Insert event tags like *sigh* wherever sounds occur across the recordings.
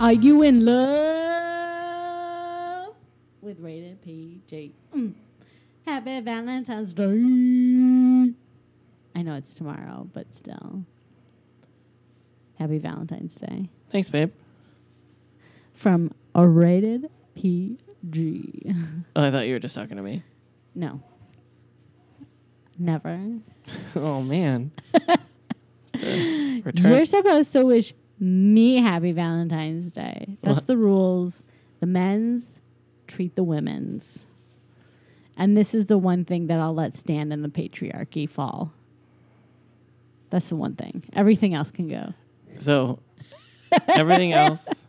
Are you in love with rated PG? Mm. Happy Valentine's Day. I know it's tomorrow, but still. Happy Valentine's Day Thanks, babe. from a rated PG. Oh, I thought you were just talking to me. no. Never. *laughs* oh man. *laughs* Return. You're supposed to wish me happy Valentine's Day. That's What? the rules. The men's treat the women's. And this is the one thing that I'll let stand in the patriarchy fall. That's the one thing. Everything else can go. so everything else, *laughs*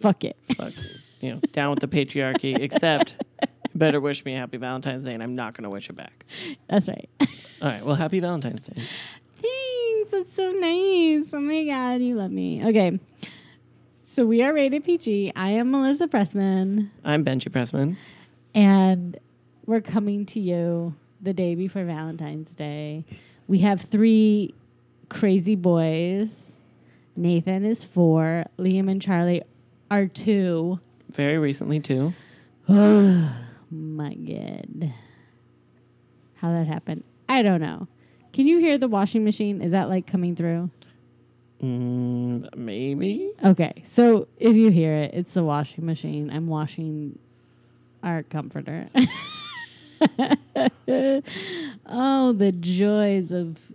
Fuck it. fuck, you know, down with the patriarchy. Except, you better wish me a happy Valentine's Day, and I'm not going to wish it back. That's right. All right. Well, happy Valentine's Day. That's so nice. Oh my God, you love me. Okay. So we are rated PG. I am Melissa Pressman. I'm Benji Pressman. and we're coming to you the day before Valentine's Day. We have three crazy boys. Nathan is four. Liam and Charlie are two. Very recently too. *sighs* My God. How that happened? I don't know. Can you hear the washing machine? Is that like coming through? Mm, maybe. Okay, so if you hear it, it's the washing machine. I'm washing our comforter. *laughs* oh, the joys of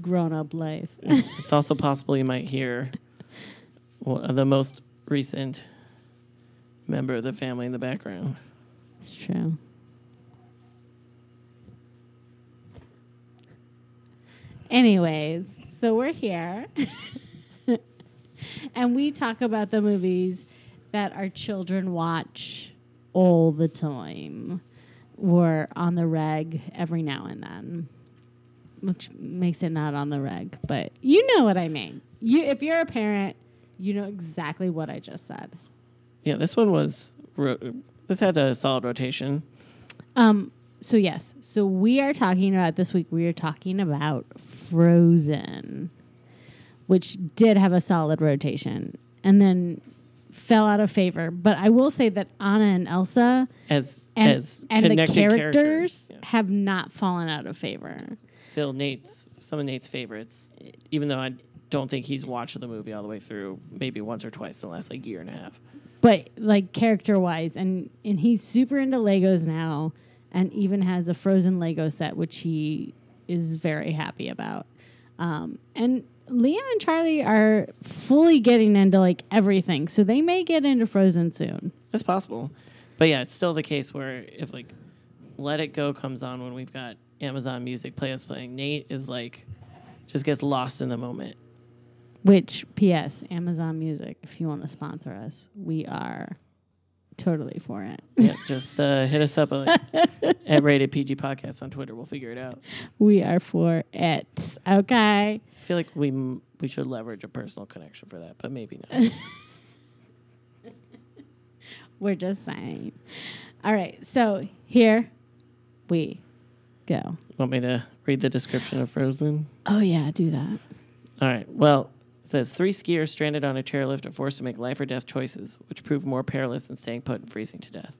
grown up life. It's also possible you might hear the most recent member of the family in the background. It's true. Anyways, so we're here *laughs* and we talk about the movies that our children watch all the time or on the reg every now and then, which makes it not on the reg, but you know what I mean. You, if you're a parent, you know exactly what I just said. Yeah, this one was. Ro- this had a solid rotation. Um. So yes. So we are talking about this week. We are talking about Frozen, which did have a solid rotation, and then fell out of favor. But I will say that Anna and Elsa As and as and the connected characters Yeah. have not fallen out of favor. Still, Nate's some of Nate's favorites. Even though I don't think he's watched the movie all the way through, maybe once or twice in the last like year and a half. But like character wise, and and he's super into Legos now, and even has a Frozen Lego set, which he is very happy about. Um, and Liam and Charlie are fully getting into like everything, so they may get into Frozen soon. That's possible, but yeah, it's still the case where if like Let It Go comes on when we've got Amazon Music playlist playing, Nate is like just gets lost in the moment. Which, P.S. Amazon Music, if you want to sponsor us, we are totally for it. Yeah, *laughs* just uh, hit us up at, at Rated PG Podcast on Twitter. We'll figure it out. We are for it. Okay. I feel like we m- we should leverage a personal connection for that, but maybe not. *laughs* We're just saying. All right. So here we go. Want me to read the description of Frozen? Oh, yeah. Do that. All right. Well, says three skiers stranded on a chairlift are forced to make life or death choices, which prove more perilous than staying put and freezing to death.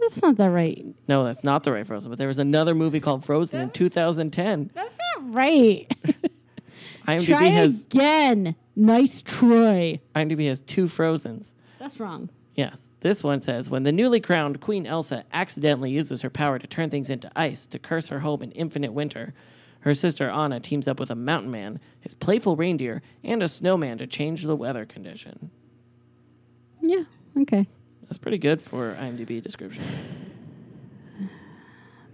That's not the right. No, that's not the right Frozen. But there was another movie called Frozen in 2010. That's not right. *laughs* IMDb Try has again. Nice Troy. IMDb has two Frozens. That's wrong. Yes. This one says when the newly crowned Queen Elsa accidentally uses her power to turn things into ice to curse her home in infinite winter, her sister Anna teams up with a mountain man, his playful reindeer, and a snowman to change the weather condition. Yeah. Okay. That's pretty good for IMDb description.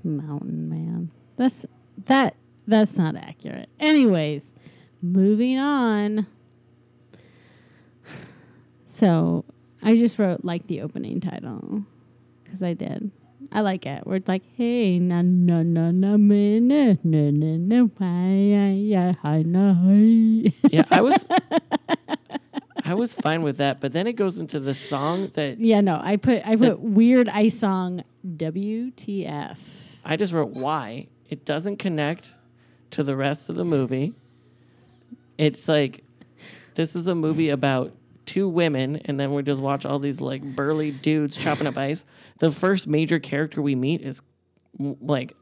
Mountain Man. That's that. That's not accurate. Anyways, moving on. *sighs* So I just wrote like the opening title because I did. I like it. Where it's like, hey, na na na na me na na na na ya hi na hi. Yeah, I was *laughs* I was fine with that, but then it goes into the song that Yeah, no, I put I put weird ice song WTF. I just wrote why. It doesn't connect to the rest of the movie. It's like this is a movie about two women, and then we just watch all these like burly dudes chopping up ice. The first major character we meet is like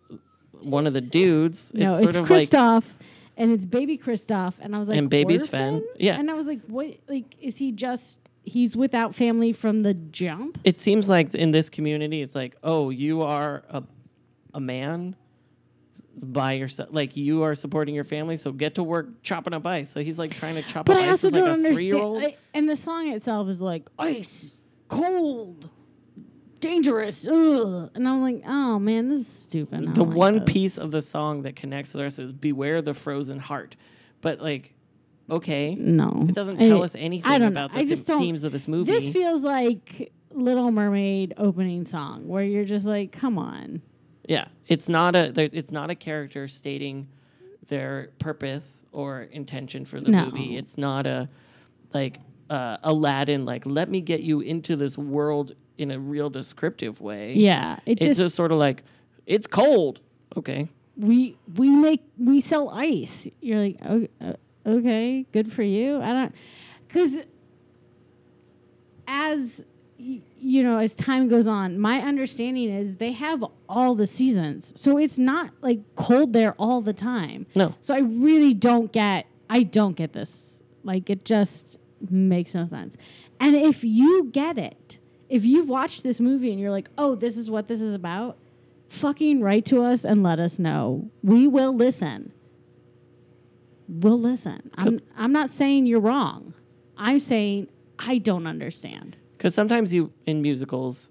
one of the dudes. no, sort it's of like Kristoff, and it's baby Kristoff, and I was like, And baby? Sven. Yeah. and I was like, what? Like, is he just? He's without family from the jump. it seems like in this community, it's like, oh, you are a a man by yourself. Like you are supporting your family, so get to work chopping up ice. So he's like trying to chop But up I ice also don't a three year old. understand. I- And the song itself is like ice, cold, dangerous, ugh. and I'm like, oh man, this is stupid. The like one this. piece of the song that connects to the rest is "Beware the Frozen Heart," but like, okay, No, it doesn't I- tell us anything I don't about know. the I just themes of this movie. This feels like Little Mermaid opening song, where you're just like, come on. Yeah, it's not a it's not a character stating their purpose or intention for the No. movie. It's not a like uh, Aladdin. Like, let me get you into this world in a real descriptive way. Yeah, it it's just, just sort of like it's cold. Okay, we we make we sell ice. You're like, oh, uh, okay, good for you. I don't because as you know, as time goes on, my understanding is they have all the seasons, so it's not like cold there all the time. no, So I really don't get I don't get this. Like it just makes no sense. And if you get it, if you've watched this movie and you're like, "Oh, this is what this is about," fucking write to us and let us know. We will listen. We'll listen. I'm I'm not saying you're wrong. I'm saying I don't understand. Because sometimes you in musicals,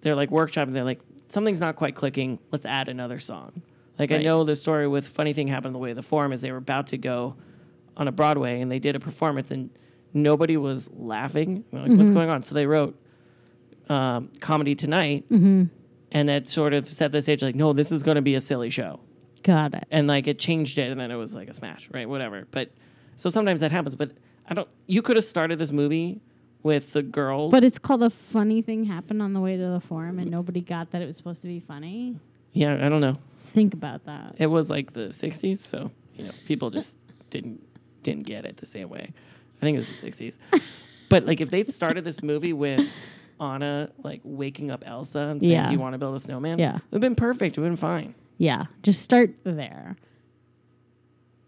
they're like workshop and They're like something's not quite clicking. Let's add another song. Like I know the story with "Funny Thing Happened the Way of the Forum" is they were about to go on a Broadway and they did a performance and nobody was laughing. Like, Mm-hmm. what's going on? So they wrote um, "Comedy Tonight," Mm-hmm. and that sort of set the stage. Like, no, this is going to be a silly show, Got it. and like it changed it, and then it was like a smash, right? Whatever. But so sometimes that happens. But I don't. You could have started this movie with the girls. But it's called a funny thing happened on the way to the forum and nobody got that it was supposed to be funny. yeah, I don't know. Think about that. it was like the 60s so you know people just *laughs* didn't didn't get it the same way i think it was the 60s *laughs* but like if they'd started this movie with anna like waking up elsa and saying Yeah. do you want to build a snowman Yeah. it would have been perfect it would have been fine Yeah, just start there.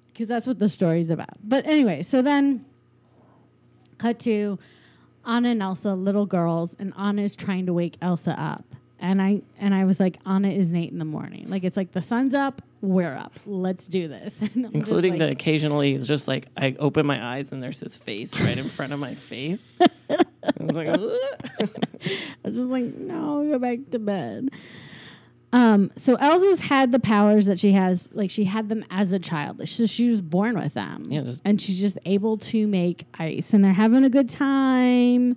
Because that's what the story's about. But anyway, so then cut to Anna and Elsa, little girls, and Anna is trying to wake Elsa up. And I and I was like, Anna is eight in the morning. Like it's like the sun's up, we're up. Let's do this. *laughs* And I'm just including the occasionally it's just like i open my eyes and there's his face right in front of my face *laughs* i was like *laughs* I'm just like, no, go back to bed. Um, so Elsa's had the powers that she has, like she had them as a child. So she was born with them. Yeah, just- and she's just able to make ice and they're having a good time.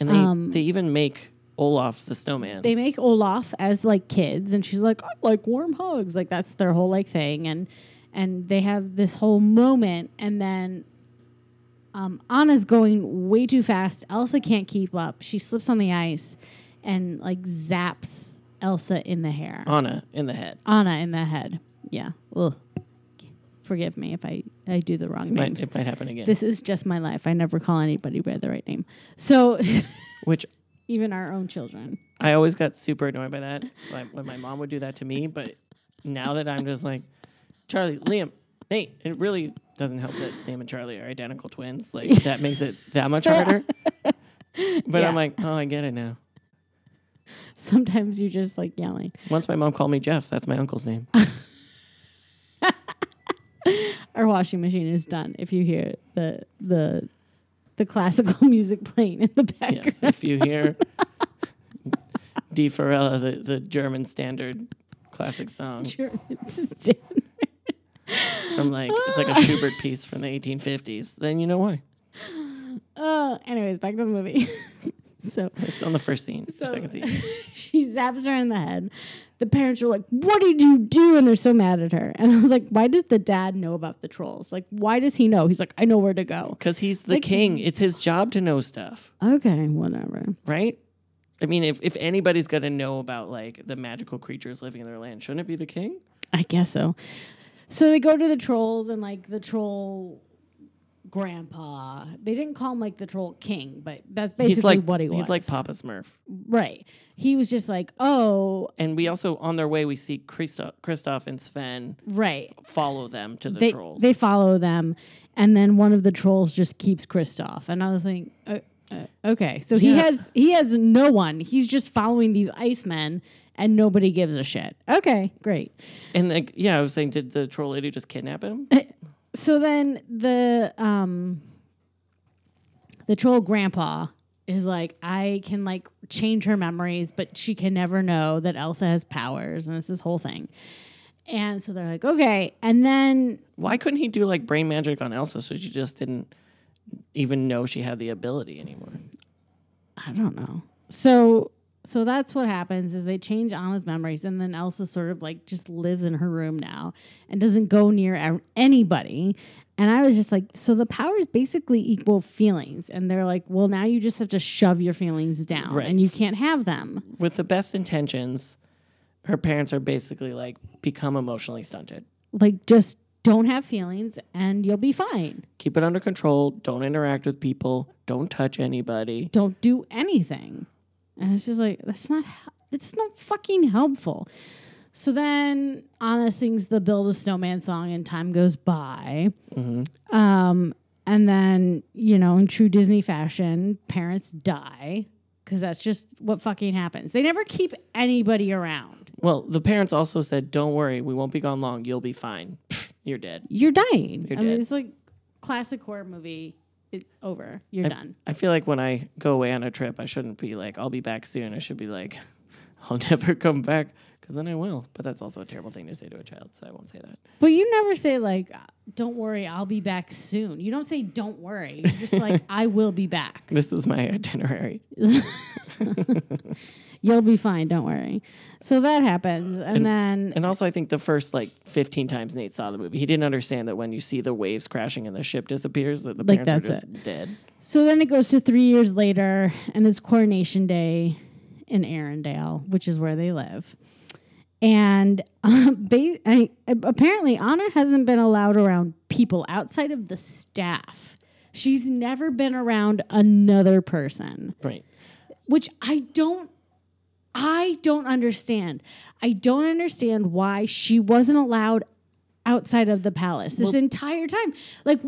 and they, Um, they even make olaf the snowman They make Olaf as like kids and she's like, I like warm hugs. Like that's their whole like thing. And and they have this whole moment and then um, Anna's going way too fast. Elsa can't keep up. She slips on the ice and like zaps Elsa in the hair. anna in the head Anna in the head. Yeah. Ugh. Forgive me if I, I do the wrong it might, names. it might happen again This is just my life. I never call anybody by the right name. So *laughs* which even our own children. I always got super annoyed by that like, when my mom would do that to me. But now that I'm just like, Charlie, Liam, Nate, it really doesn't help that Liam and Charlie are identical twins. Like that makes it that much harder. *laughs* But Yeah. I'm like, oh, I get it now. *laughs* Sometimes you're just like yelling. Once my mom called me Jeff. That's my uncle's name. *laughs* Our washing machine is done. If you hear the the the classical *laughs* music playing in the background. yes, if you hear D. Farella, the, the German standard classic song German standard. from like it's like a Schubert piece from the 1850s, then you know why. Oh, anyways, back to the movie. *laughs* so We're still in the first scene, So- second scene. *laughs* she zaps her in the head. The parents are like, "What did you do?" And they're so mad at her. And I was like, "Why does the dad know about the trolls? Like, why does he know?" He's like, "I know where to go." Because he's the Like- king. It's his job to know stuff. Okay, whatever. right? I mean, if, if anybody's going to know about like the magical creatures living in their land, shouldn't it be the king? I guess so. So they go to the trolls, and like the troll grandpa. They didn't call him like the troll king, but that's basically like what he was. He's like Papa Smurf. Right. He was just like, oh, And we also on their way we see Kristoff, Kristoff and Sven right. follow them to the They trolls. they follow them, and then one of the trolls just keeps Kristoff, and I was like, uh, uh, okay, so he Yeah. has he has no one. He's just following these icemen, and nobody gives a shit. Okay, great. and like yeah, I was saying, did the troll lady just kidnap him? *laughs* So then the um the troll grandpa is like, I can like change her memories, but she can never know that Elsa has powers, and it's this whole thing. And so they're like, okay, and then Why couldn't he do like brain magic on Elsa so she just didn't even know she had the ability anymore? I don't know. So so that's what happens is they change Anna's memories and then Elsa sort of like just lives in her room now and doesn't go near anybody. And I was just like, so the powers basically equal feelings. And they're like, well, now you just have to shove your feelings down Right. and you can't have them. With the best intentions, her parents are basically like become emotionally stunted. Like, just don't have feelings and you'll be fine. Keep it under control. Don't interact with people. Don't touch anybody. Don't do anything. And it's just like, that's not, it's not fucking helpful. So then Anna sings the Build a Snowman song and time goes by. Um, and then, you know, in true Disney fashion, parents die because that's just what fucking happens. They never keep anybody around. Well, the parents also said, "Don't worry, we won't be gone long. You'll be fine. You're dead." You're dying. You're I mean, it's like classic horror movie. It, over. You're done. I feel like when I go away on a trip, I shouldn't be like, "I'll be back soon." I should be like, *laughs* "I'll never come back," because then I will. But that's also a terrible thing to say to a child, so I won't say that. But you never say like, "Don't worry, I'll be back soon." You don't say, "Don't worry." You're just like, *laughs* "I will be back. This is my itinerary. *laughs* You'll be fine. Don't worry." So that happens, and, then And also, I think the first like 15 times Nate saw the movie, he didn't understand that when you see the waves crashing and the ship disappears, that the Like, parents are just dead. so then it goes to three years later, and it's coronation day in Arendelle, which is where they live. And um, ba- I, apparently, Anna hasn't been allowed around people outside of the staff. She's never been around another person. Right. which I don't I don't understand. I don't understand why she wasn't allowed outside of the palace this entire time. Like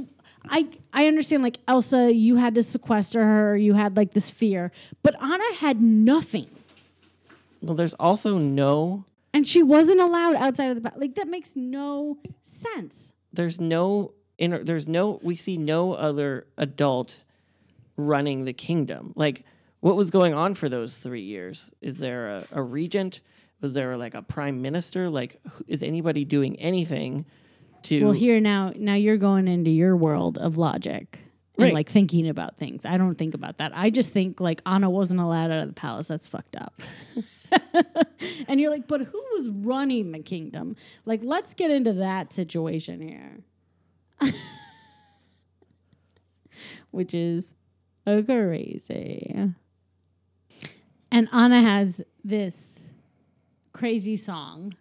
I I understand like Elsa you had to sequester her, you had like this fear, but Anna had nothing. Well, there's also no, And she wasn't allowed outside of the palace. Like that makes no sense. there's no, inter, there's no, we see no other adult running the kingdom. Like, what was going on for those three years? Is there a, a regent? Was there like a prime minister? Like, who- is anybody doing anything to? Well, here now now you're going into your world of logic. And Right. like thinking about things. I don't think about that. I just think like Anna wasn't allowed out of the palace. That's fucked up. *laughs* and you're like, but who was running the kingdom? Like, let's get into that situation here. *laughs* Which is crazy. And Anna has this crazy song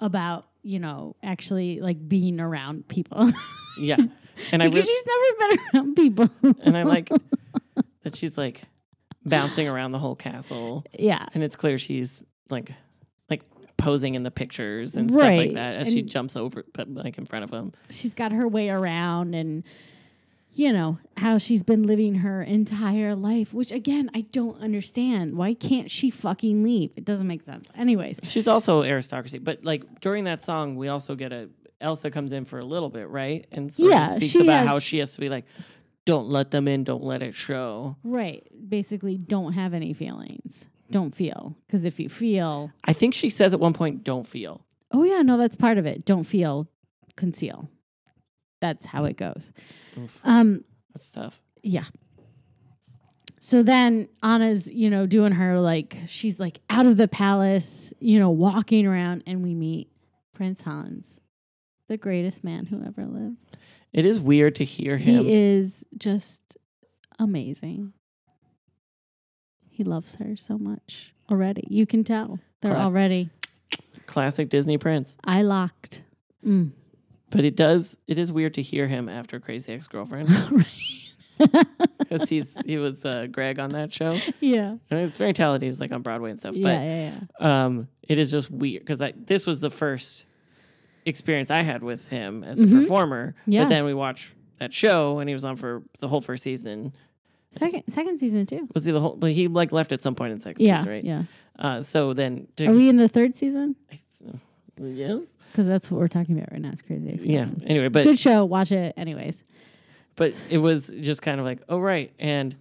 about, you know, actually like being around people. *laughs* yeah, and I because really, she's never been around people. and I like *laughs* that she's like bouncing around the whole castle, yeah. and it's clear she's like, like posing in the pictures and stuff like that as she and- jumps over, but like in front of him. She's got her way around and you know, how she's been living her entire life, which again, I don't understand. Why can't she fucking leave? It doesn't make sense. Anyways, She's also aristocracy, but like during that song, we also get a Elsa comes in for a little bit, right? And sort Yeah, of speaks about has- how she has to be like, don't let them in, don't let it show. right, basically don't have any feelings. Don't feel because if you feel, I think she says at one point, "Don't feel." oh yeah, no, that's part of it. Don't feel, conceal. That's how it goes. Oof. Um, That's tough. Yeah. So then Anna's, you know, doing her like she's like out of the palace, you know, walking around, and we meet Prince Hans, the greatest man who ever lived. It is weird to hear him. He is just amazing. He loves her so much already. You can tell. They're Class- already Classic Disney prince. I locked. Mm. But it does. It is weird to hear him after Crazy Ex Girlfriend because *laughs* *laughs* he's he was uh, Greg on that show. Yeah. And it's very talented. He was like on Broadway and stuff. Yeah, but yeah, yeah. um, it is just weird because this was the first experience I had with him as a Mhm. performer. Yeah. But then we watched that show and he was on for the whole first season. Second second season too. Was he the whole? But he like left at some point in second Yeah, season, right? yeah. Uh, so then, Are we in the third season? yes, Because that's what we're talking about right now. It's crazy. Yeah. Anyway, but Good show. Watch it anyways. but it was just kind of like, oh right, and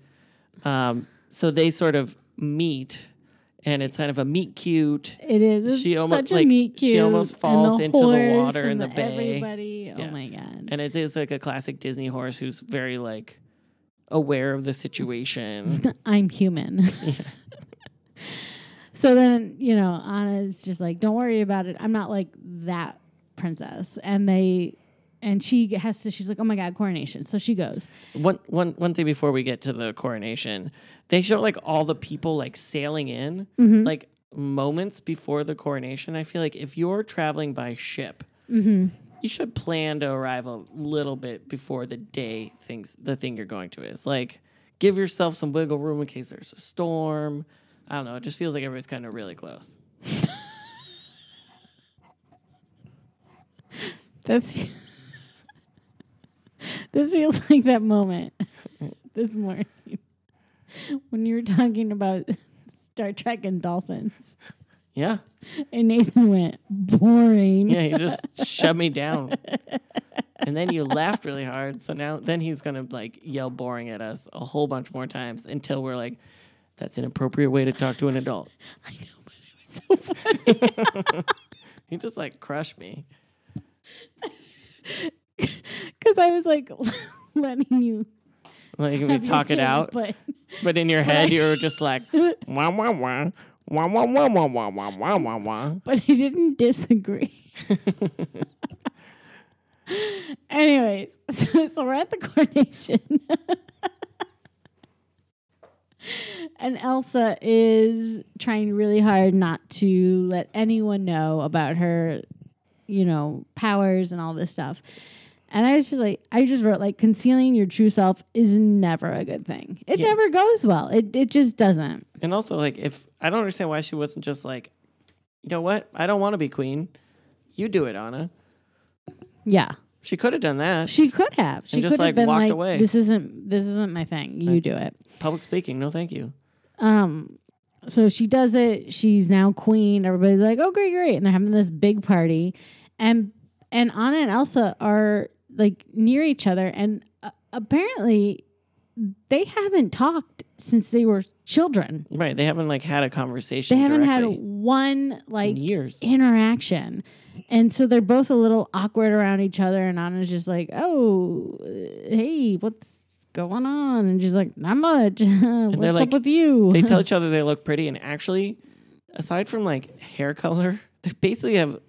um, so they sort of meet, and it's kind of a meet cute. It is. It's She almost- such a like, meet she almost falls the into the water in the bay. Everybody. Oh yeah. Oh my god. And it is like a classic Disney horse who's very like aware of the situation. *laughs* I'm human. *laughs* so then, you know, Anna's just like, don't worry about it. I'm not like that princess. And they, and she has to, she's like, oh my God, coronation. So she goes. one one one thing before we get to the coronation, they show like all the people like sailing in, Mm-hmm. like moments before the coronation. I feel like if you're traveling by ship, Mm-hmm. you should plan to arrive a little bit before the day things the thing you're going to is. Like give yourself some wiggle room in case there's a storm. I don't know. It just feels like everybody's kind of really close. *laughs* That's, this feels *laughs* like that moment *laughs* this morning *laughs* when you were talking about Star Trek and dolphins. Yeah. And Nathan went, boring. Yeah, he just shoved me down. And then you laughed really hard. So now then he's gonna like yell boring at us a whole bunch more times until we're like, that's an appropriate way to talk to an adult. I know, but it was so funny. He just like crushed me. Because I was like letting you Like we talk it out. But, But in your head you were just like wah wah wah. Wah wah wah wah wah wah wah wah wah. but I didn't disagree. Anyways, so, so we're at the coronation. and Elsa is trying really hard not to let anyone know about her, you know, powers and all this stuff. And I was just like, I just wrote like concealing your true self is never a good thing. It Yeah. never goes well. It it just doesn't. And also like if I don't understand why she wasn't just like, you know what? I don't want to be queen. You do it, Anna. Yeah. She could have done that. She could have. She just, could have like, been walked like, away. "This isn't. This isn't my thing. You do it." Public speaking, no thank you. Um. So she does it. She's now queen. Everybody's like, "Oh, great, great!" And they're having this big party, and and Anna and Elsa are like near each other, and uh, apparently they haven't talked since they were children. Right. They haven't like had a conversation. They haven't had one like in years. interaction. And so they're both a little awkward around each other. And Anna's just like, oh, hey, what's going on? And she's like, not much. *laughs* what's they're up like- with you? they tell *laughs* each other they look pretty, and actually, aside from like hair color, *laughs* they basically have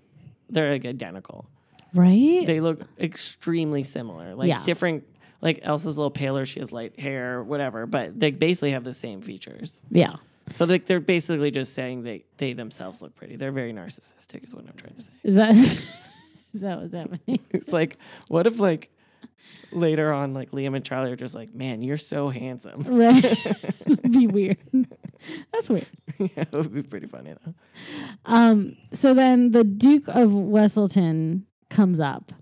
they're like identical. Right? They look extremely similar. Like Yeah. different. Like Elsa's a little paler. She has light hair, whatever. But they basically have the same features. yeah. So they, they're basically just saying they they themselves look pretty. They're very narcissistic, is what I'm trying to say. Is that, *laughs* is that what's happening? *laughs* It's like, what if like later on, like Liam and Charlie are just like, man, you're so handsome. *laughs* right. Be weird. That's weird. yeah, it would be pretty funny though. Um, so then the Duke of Weselton comes up.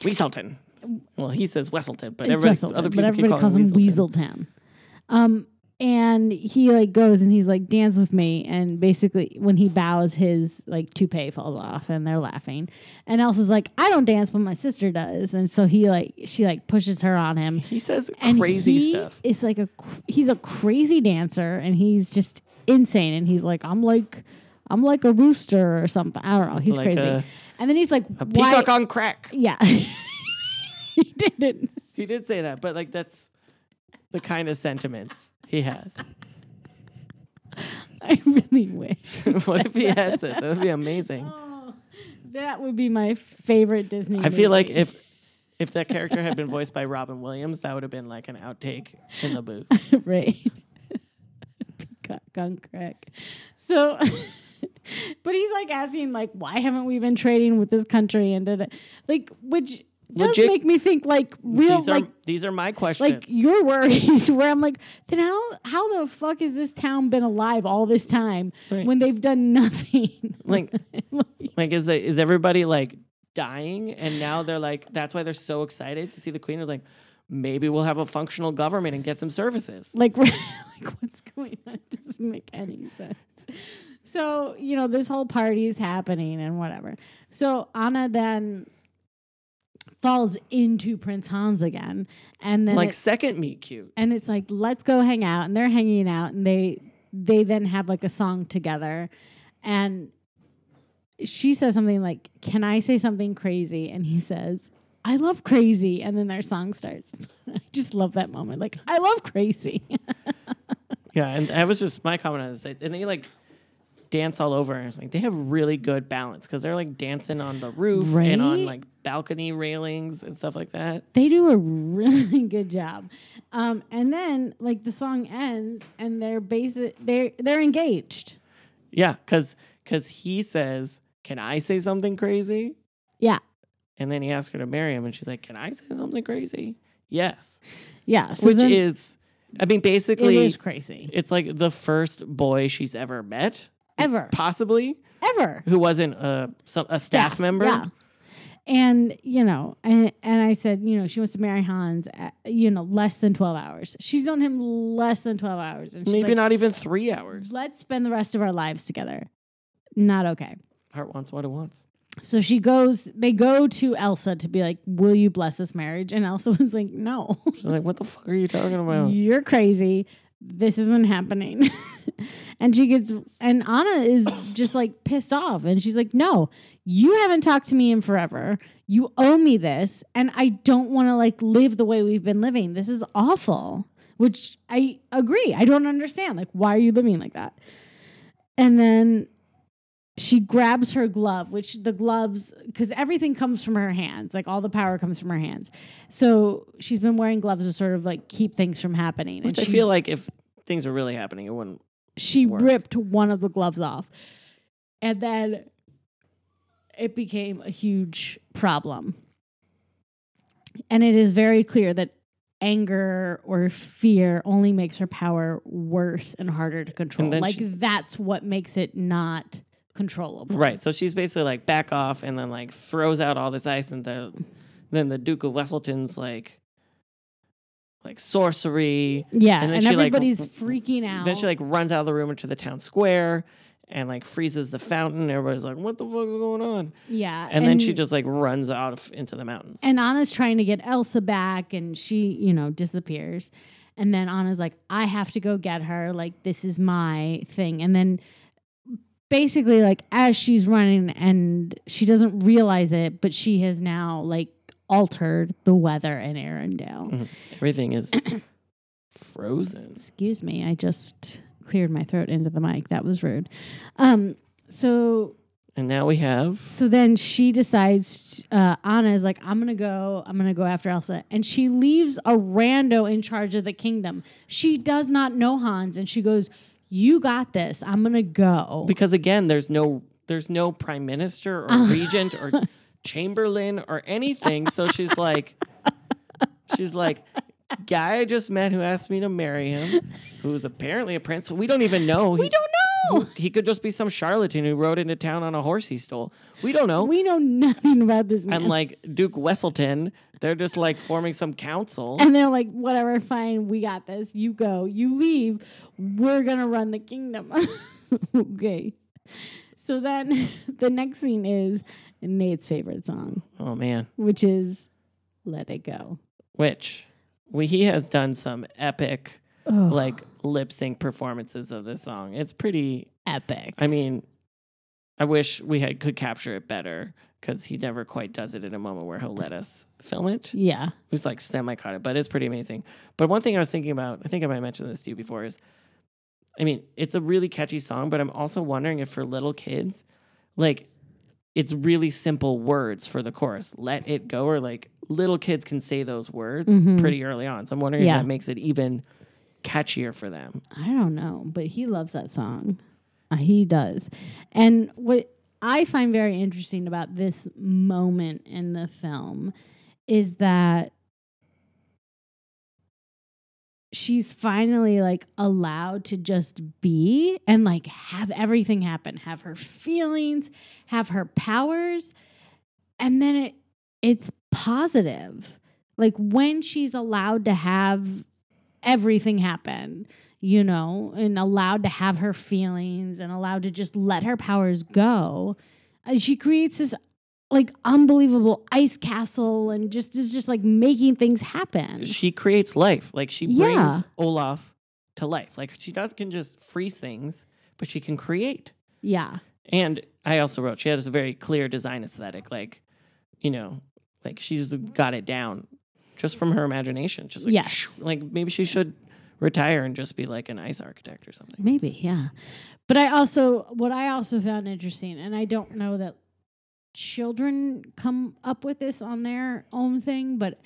Weaselton. Well, he says Weselton, but everybody, Weselton, other people but everybody keep calls him Weaselton. Weaseltown. Um, and he like goes and he's like dance with me, and basically when he bows, his like toupee falls off, and they're laughing. And Elsa's like, I don't dance, but my sister does, and so he like she like pushes her on him. He says And crazy he stuff. Is like a he's a crazy dancer, and he's just insane. And he's like, I'm like. I'm like a rooster or something. I don't know. He's Like crazy. And then he's like, A why? peacock on crack. yeah. *laughs* he didn't. He did say that, but like that's the kind of sentiments he has. I really wish. *laughs* what if he had said that? That'd be amazing. Oh, that would be my favorite Disney. I feel like if if that character had been voiced by Robin Williams, that would have been like an outtake in the booth. *laughs* right, peacock on crack. So, *laughs* but he's like asking like why haven't we been trading with this country and da, da, like which does Legit- make me think like real these are like these are my questions. like your *laughs* worries where I'm like, then how how the fuck has this town been alive all this time Right. when they've done nothing? *laughs* like like is is everybody like dying and now they're like that's why they're so excited to see the queen is like maybe we'll have a functional government and get some services like, like what's going on? It doesn't make any sense. So, you know, this whole party is happening and whatever. So Anna then falls into Prince Hans again. And then like it- second meet cute. And it's like let's go hang out and they're hanging out and they they then have like a song together. And she says something like can i say something crazy? And he says i love crazy. And then their song starts. *laughs* I just love that moment. Like i love crazy. *laughs* Yeah and that was just my comment on this and they like dance all over and it's like they have really good balance because they're like dancing on the roof and on like balcony railings and stuff like that. They do a really *laughs* good job. Um, and then like the song ends and they're basic they're they're engaged. Yeah because because he says can i say something crazy? Yeah. And then he asks her to marry him and she's like can i say something crazy? Yes. Yeah so which then is i mean basically is crazy. it's like the first boy she's ever met ever possibly ever who wasn't a some, a staff, member Yeah. And you know, and and I said, you know, she wants to marry Hans. At, you know, less than twelve hours. She's known him less than twelve hours, and maybe like, not even three hours Let's spend the rest of our lives together. Not okay. heart wants what it wants So she goes. They go to Elsa to be like, "Will you bless this marriage?" And Elsa *laughs* was like, "No, she's like what the fuck are you talking about you're crazy. This isn't happening." *laughs* and she gets, and Anna is just like pissed off, and she's like, "No, you haven't talked to me in forever. You owe me this, and I don't want to like live the way we've been living. This is awful." Which I agree. I don't understand. Like, why are you living like that? And then she grabs her glove, which the gloves, because everything comes from her hands, like all the power comes from her hands. So she's been wearing gloves to sort of like keep things from happening. which and i she, feel like if things were really happening it wouldn't she work. ripped one of the gloves off, and then it became a huge problem. And it is very clear that anger or fear only makes her power worse and harder to control. Like she- that's what makes it not controllable. right so she's basically like back off and then like throws out all this ice and the then the duke of Weselton's like like sorcery Yeah, And and, then she, like, everybody's freaking out. Then she like runs out of the room into the town square and like freezes the fountain. Everybody's like, "What the fuck is going on?" yeah, And, then she just like runs out of, into the mountains. and Anna's trying to get Elsa back, and she you know disappears. And then Anna's like, I have to go get her. Like this is my thing. And then basically, like as she's running, and she doesn't realize it, but she has now like altered the weather in Arendelle. Mhm. Everything is *coughs* frozen. Excuse me, I just cleared my throat into the mic. That was rude. Um, so And now we have So then she decides, uh, Anna is like, I'm going to go, I'm going to go after Elsa. And she leaves a rando in charge of the kingdom. She does not know Hans. And she goes, You got this. I'm going to go. because again, there's no there's no prime minister or *laughs* regent or chamberlain or anything. So she's like, she's like, guy I just met who asked me to marry him, who's apparently a prince. We don't even know. we don't He could just be some charlatan who rode into town on a horse he stole. We don't know. We know nothing about this man. and like Duke Weselton, they're just like forming some council. And they're like, whatever, fine, we got this. You go, you leave. We're gonna run the kingdom. *laughs* okay. So then *laughs* the next scene is Nate's favorite song, oh man, which is Let It Go. which we, he has done some epic like lip sync performances of this song. It's pretty. Epic. I mean, I wish we had could capture it better because he never quite does it in a moment where he'll let us film it. Yeah. He's like semi caught it, but it's pretty amazing. But one thing I was thinking about, I think I might mention this to you before, is I mean, it's a really catchy song, but I'm also wondering if for little kids, like it's really simple words for the chorus. Let it go, or like little kids can say those words mm-hmm. pretty early on. So I'm wondering Yeah. if that makes it even catchier for them. I don't know, but he loves that song. Uh, He does. And what I find very interesting about this moment in the film is that she's finally like allowed to just be and like have everything happen, have her feelings, have her powers, and then it it's positive. Like when she's allowed to have everything happen, you know, and allowed to have her feelings and allowed to just let her powers go, uh, she creates this like unbelievable ice castle and just is just like making things happen. She creates life. Like she brings Yeah. Olaf to life. Like she does can just freeze things, but she can create. Yeah. And I also wrote she has a very clear design aesthetic. Like, you know, like she's got it down just from her imagination. Just like, Yes. like maybe she should retire and just be like an ice architect or something. Maybe, yeah. But I also what I also found interesting, and I don't know that children come up with this on their own thing, but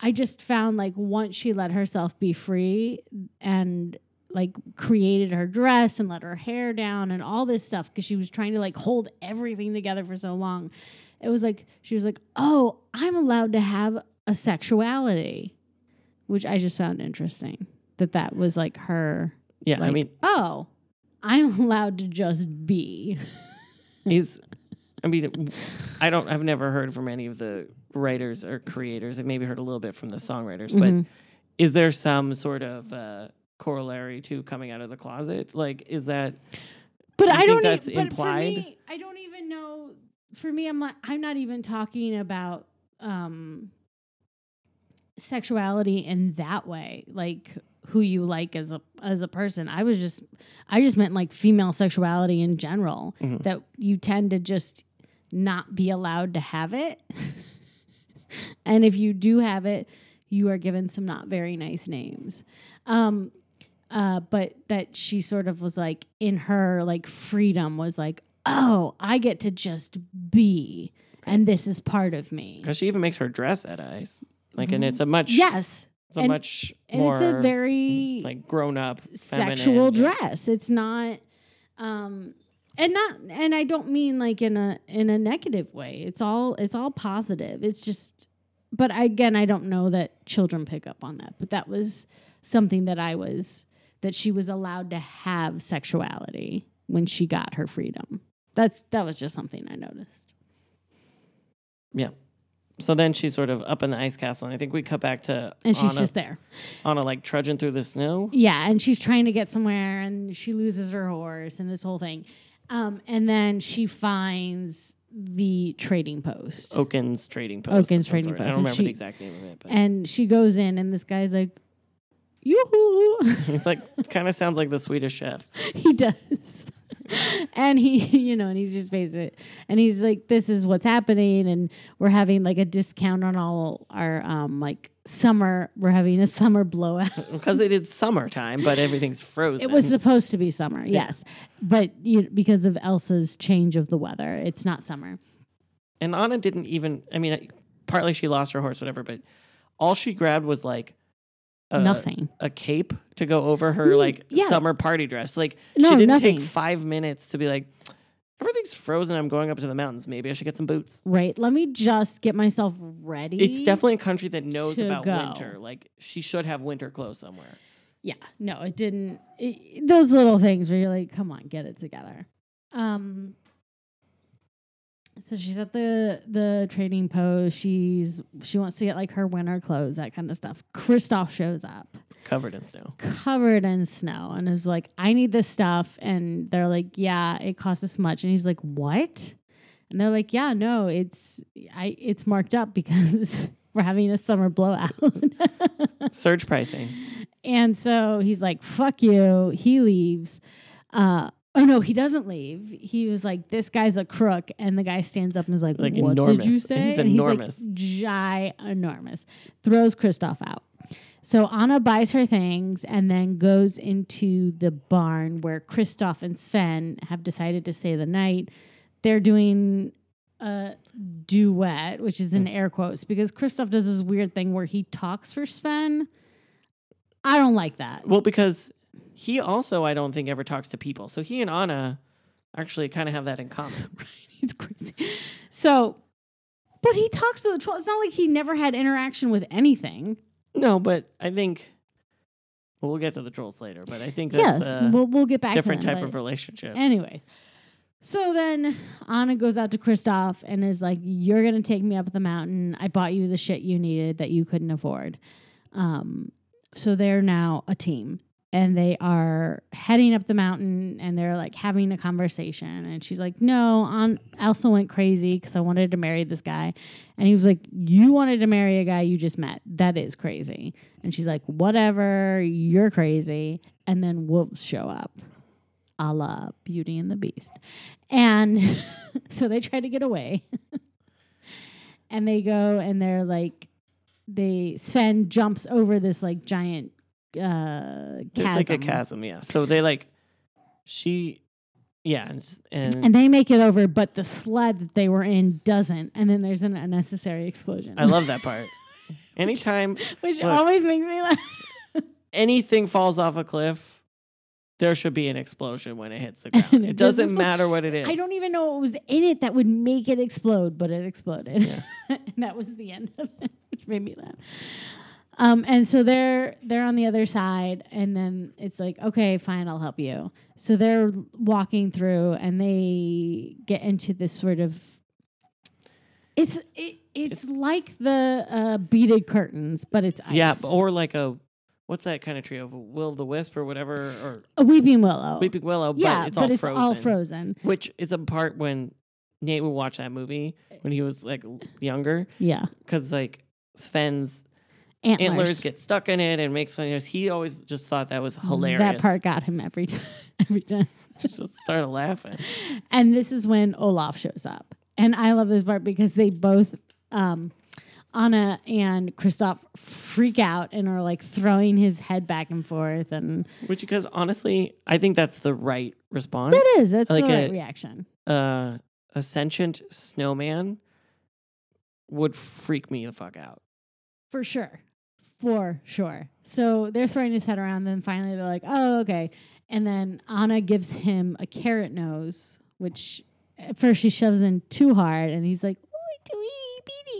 I just found like once she let herself be free and like created her dress and let her hair down and all this stuff because she was trying to like hold everything together for so long. It was like she was like, "Oh, I'm allowed to have a sexuality," which I just found interesting. That that was like her Yeah, I mean, oh, I'm allowed to just be. he's I mean, I don't I've never heard from any of the writers or creators. I've maybe heard a little bit from the songwriters, Mm-hmm. but is there some sort of uh, corollary to coming out of the closet? Like, is that But I don't. that's e- but implied? For me, I don't even know. For me, I'm not. I'm not even talking about um, sexuality in that way, like who you like as a as a person. I was just, I just meant like female sexuality in general. Mm-hmm. That you tend to just not be allowed to have it, *laughs* and if you do have it, you are given some not very nice names. Um, uh, but that she sort of was like in her like freedom was like, oh, I get to just be, and this is part of me. because she even makes her dress at ice, like, and it's a much Yes, it's a and- much and more it's a very like grown up sexual feminine, yeah. dress. It's not, um, and not, and I don't mean like in a in a negative way. It's all it's all positive. It's just, but again, I don't know that children pick up on that. But that was something that I was that she was allowed to have sexuality when she got her freedom. That's that was just something I noticed. Yeah. So then she's sort of up in the ice castle, and I think we cut back to And she's Anna, just there. Anna like trudging through the snow. Yeah, and she's trying to get somewhere, and she loses her horse, and this whole thing. Um, and then she finds the trading post, Oaken's trading post. of Oaken's some trading sort. I post, don't and remember she- the exact name of it, but and she goes in, and this guy's like, "Yoo-hoo!" *laughs* it's like kind of sounds like the Swedish chef. *laughs* he does. *laughs* and he, *laughs* you know, and he's just face it. and he's like, "This is what's happening, and we're having like a discount on all our um like summer. We're having a summer blowout." *laughs* because it is summertime, but everything's frozen. It was supposed to be summer, yes, but you, because of Elsa's change of the weather, it's not summer. and Anna didn't even. I mean, partly she lost her horse, whatever, but all she grabbed was like a, Nothing. a cape to go over her Mm, like yeah. summer party dress. Like No, she didn't nothing. take five minutes to be like, everything's frozen. I'm going up to the mountains. Maybe I should get some boots. Right. Let me just get myself ready. It's definitely a country that knows about go. winter. Like she should have winter clothes somewhere. Yeah. No, it didn't. It, those little things where you're like, come on, get it together. Um. So she's at the the trading post. She's she wants to get like her winter clothes, that kind of stuff. Kristoff shows up, Covered in snow. covered in snow, and is like, "I need this stuff." And they're like, "Yeah, it costs this much." And he's like, "What?" And they're like, "Yeah, no, it's I it's marked up because *laughs* we're having a summer blowout." *laughs* Surge pricing. And so he's like, fuck you. He leaves. Uh, oh, no, he doesn't leave. He was like, this guy's a crook. And the guy stands up and is like, Like what did you say? He's and enormous. He's like, ginormous. Throws Kristoff out. So Anna buys her things and then goes into the barn where Kristoff and Sven have decided to stay the night. They're doing a duet, which is in air quotes, because Kristoff does this weird thing where he talks for Sven. I don't like that. Well, because he also, I don't think, ever talks to people. So he and Anna actually kind of have that in common. *laughs* right. He's crazy. So, but he talks to the troll. It's not like he never had interaction with anything. no, but I think. Well, we'll get to the trolls later, but I think that's yes, a we'll we'll get back different to them, type of relationship. Anyways, so then Anna goes out to Kristoff and is like, "You're gonna take me up the mountain. I bought you the shit you needed that you couldn't afford." Um, so they're now a team, and they are heading up the mountain, and they're like having a conversation. And she's like, "No, on Elsa went crazy because I wanted to marry this guy," and he was like, "You wanted to marry a guy you just met. That is crazy." And she's like, "Whatever, you're crazy." And then wolves show up a la Beauty and the Beast. And *laughs* so they try to get away. *laughs* and they go and they're like, they, Sven jumps over this like giant uh, chasm. There's like a chasm, yeah. So they like, she, yeah, and, and, And they make it over, but the sled that they were in doesn't. And then there's an unnecessary explosion. I love that part. *laughs* Anytime Which look. always makes me laugh. *laughs* anything falls off a cliff, there should be an explosion when it hits the *laughs* ground. It it does doesn't explode. matter what it is. I don't even know what was in it that would make it explode, but it exploded. Yeah. and that was the end of it, which made me laugh. Um, and so they're they're on the other side, and then it's like, okay, fine, I'll help you. So they're walking through, and they get into this sort of. It's it, it's, like the uh, beaded curtains, but it's ice. Yeah, or like a what's that kind of tree of Will the Wisp or whatever, or a weeping willow. Weeping Willow. yeah, but it's all frozen. all frozen. Which is a part when Nate would watch that movie when he was like younger, Yeah, because like Sven's antlers. antlers get stuck in it and makes fun of us. He always just thought that was hilarious. That part got him every time. *laughs* Every time. *laughs* just started laughing. And this is when Olaf shows up. And I love this part because they both, um, Anna and Kristoff, freak out and are like throwing his head back and forth. And Which, because honestly, I think that's the right response. that is, that's Like the right a- reaction. uh, a sentient snowman would freak me the fuck out. For sure. For sure. So they're throwing his head around. Then finally they're like, oh, okay. And then Anna gives him a carrot nose, which at first she shoves in too hard. And he's like. *laughs*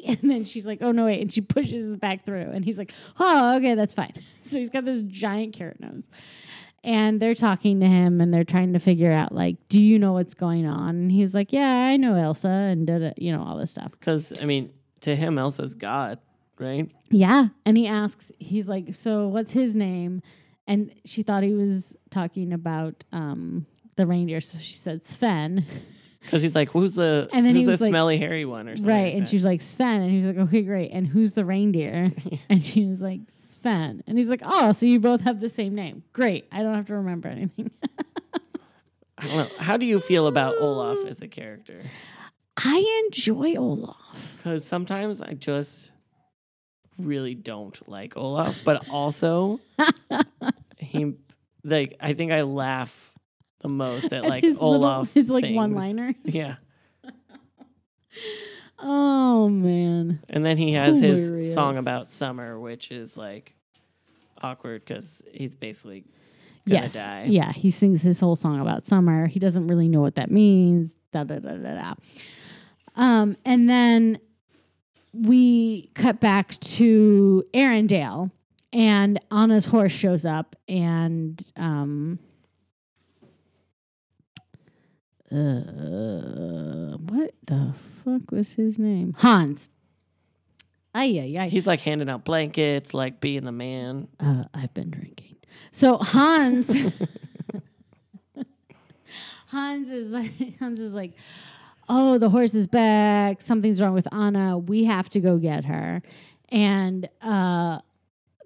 And then she's like, oh, no, wait. And she pushes his back through. And he's like, oh, okay, that's fine. *laughs* so he's got this giant carrot nose. And they're talking to him and they're trying to figure out, like, do you know what's going on? And he's like, yeah, I know Elsa and, you know, all this stuff. Because, I mean, to him, Elsa's God, right? Yeah. And he asks, he's like, so what's his name? And she thought he was talking about um, the reindeer. So she said Sven. *laughs* Because he's like, who's the And then who's he the like- smelly hairy one or something? right. like and she's like, Sven. And he was like, okay, great. And who's the reindeer? *laughs* and she was like, Sven. And he's like, oh, so you both have the same name. Great. I don't have to remember anything. *laughs* I don't know. How do you feel about Olaf as a character? I enjoy Olaf. Because sometimes I just really don't like Olaf, but also *laughs* he, like, I think I laugh the most at like *laughs* his little- Olaf. his, like, one-liner. Yeah. *laughs* Oh, man. And then he has his song about summer, which is like awkward because he's basically gonna yes. die. Yeah, he sings his whole song about summer. He doesn't really know what that means. Da da da da da. Um, and then we cut back to Arendelle, and Anna's horse shows up, and um, uh, what the fuck was his name? Hans. Ay, ay, ay. He's like handing out blankets, like being the man. Uh, I've been drinking. So Hans, *laughs* Hans is like Hans is like, oh, the horse is back. Something's wrong with Anna. We have to go get her. And uh,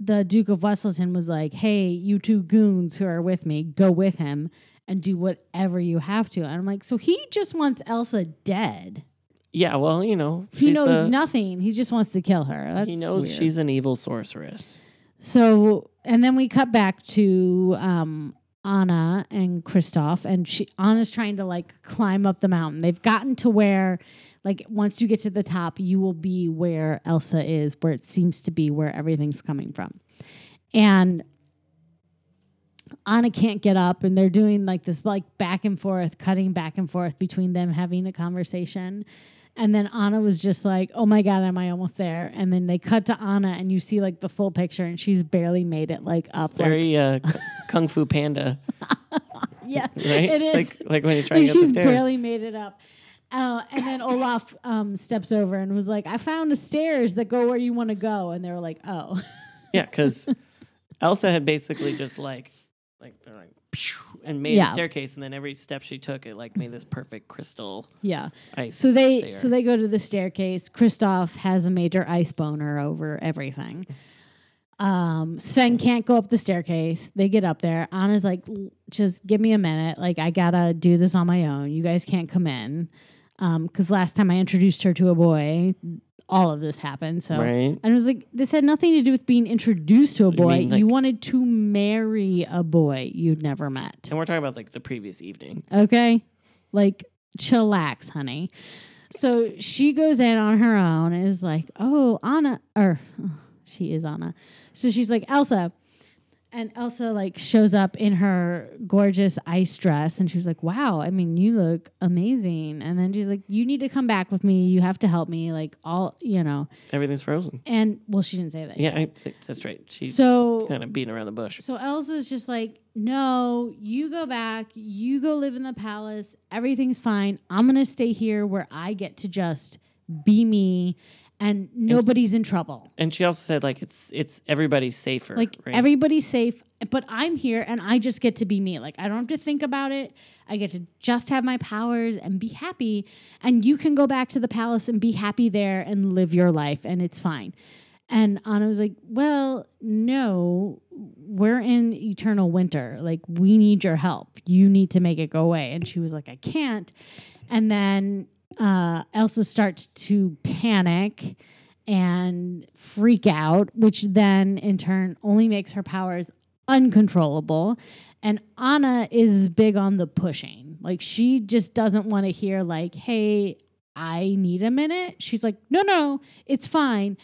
the Duke of Weselton was like, hey, you two goons who are with me, go with him and do whatever you have to. And I'm like, so he just wants Elsa dead. Yeah, well, you know, He knows a- nothing. He just wants to kill her. That's he knows weird. she's an evil sorceress. So, and then we cut back to um, Anna and Kristoff, and she Anna's trying to like climb up the mountain. They've gotten to where, like, once you get to the top, you will be where Elsa is, where it seems to be where everything's coming from. And Anna can't get up, and they're doing like this like back and forth, cutting back and forth between them having a conversation. And then Anna was just like, "Oh my god, am I almost there?" And then they cut to Anna, and you see like the full picture, and she's barely made it like up. like, Very uh, *laughs* Kung Fu Panda, *laughs* yeah, *laughs* right? it is. Like, like when he's trying Like, to get up the she's barely made it up. Uh, and then Olaf um, steps over and was like, "I found the stairs that go where you want to go." And they were like, "Oh, Yeah, because Elsa had basically just like, like they're like, "Phew," and made Yeah. a staircase, and then every step she took, it like made this perfect crystal yeah." ice. So they stair. so they go to the staircase. Kristoff has a major ice boner over everything. Um, Sven can't go up the staircase. They get up there. Anna's like, just give me a minute. Like I gotta do this on my own. You guys can't come in. Um, because last time I introduced her to a boy, all of this happened. So right. and it was like this had nothing to do with being introduced to a boy. mean, like- you wanted to marry a boy you'd never met. And we're talking about like the previous evening. Okay? Like chillax, honey. So she goes in on her own and is like, "Oh, Anna or she is Anna." So she's like, "Elsa." And Elsa like shows up in her gorgeous ice dress and she was like, "Wow, I mean, you look amazing." And then she's like, "You need to come back with me. You have to help me like all, you know." Everything's frozen. And well, she didn't say that. Yeah, I think that's right. She's So kind of beating around the bush. so Elsa's just like, no, you go back, you go live in the palace, everything's fine. I'm gonna stay here where I get to just be me and nobody's in trouble. And she also said like it's it's everybody's safer. Like right? everybody's safe, but I'm here and I just get to be me. Like I don't have to think about it. I get to just have my powers and be happy. And you can go back to the palace and be happy there and live your life and it's fine. And Anna was like, Well, no, we're in eternal winter. Like, we need your help. You need to make it go away. And she was like, I can't. And then uh, Elsa starts to panic and freak out, which then in turn only makes her powers uncontrollable. And Anna is big on the pushing. Like, she just doesn't want to hear, like, hey, I need a minute. She's like, no, no, it's fine.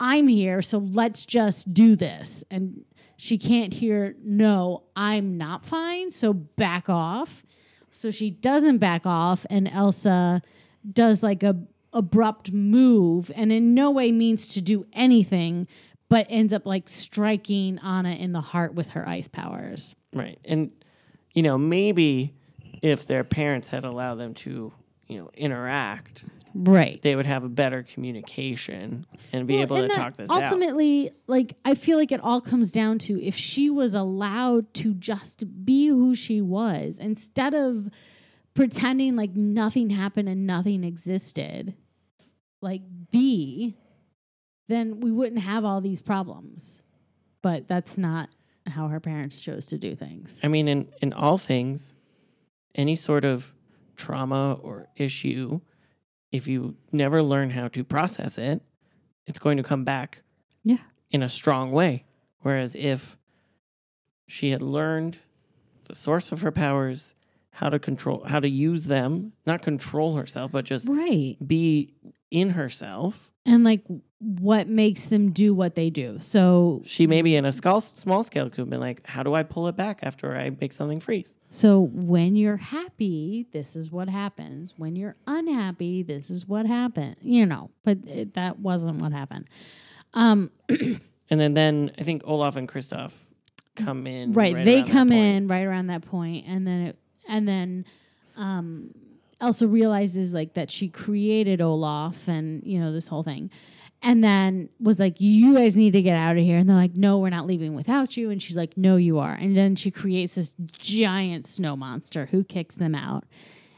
I'm here, so let's just do this. And she can't hear, no, I'm not fine, so back off. So she doesn't back off, and Elsa does like a abrupt move, and in no way means to do anything, but ends up like striking Anna in the heart with her ice powers. Right. And, you know, maybe if their parents had allowed them to, you know, interact, Right. they would have a better communication and be able to and that talk this out. ultimately, like I feel like it all comes down to if she was allowed to just be who she was instead of pretending like nothing happened and nothing existed, like be, then we wouldn't have all these problems. But that's not how her parents chose to do things. I mean, in, in all things, any sort of trauma or issue, if you never learn how to process it, it's going to come back Yeah. in a strong way. Whereas if she had learned the source of her powers, how to control, how to use them, not control herself, but just Right. be in herself, And like what makes them do what they do. So she maybe in a small, small scale could have been like, how do I pull it back after I make something freeze? So when you're happy, this is what happens. When you're unhappy, this is what happened. You know, but it, that wasn't what happened. Um, *clears throat* And then, then I think Olaf and Kristoff come in. right, right they come in right around that point, and then it, and then um, Elsa realizes like that she created Olaf, and you know this whole thing. And then was like, "You guys need to get out of here." And they're like, "No, we're not leaving without you." And she's like, "No, you are." And then she creates this giant snow monster who kicks them out.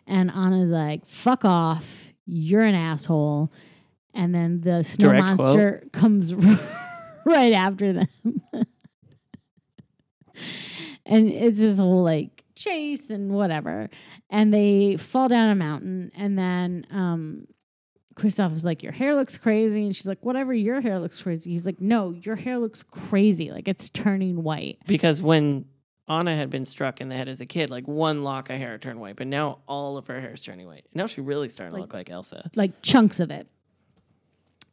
And Anna's like, "Fuck off! You're an asshole." And then the snow Direct monster comes *laughs* right after them. *laughs* and it's this whole like chase and whatever. And they fall down a mountain. And then um, Kristoff is like, Your hair looks crazy. And she's like, Whatever, your hair looks crazy. He's like, No, your hair looks crazy. Like it's turning white. Because when Anna had been struck in the head as a kid, like one lock of hair turned white, but now all of her hair is turning white. Now she's really starting to look like Elsa. like chunks of it.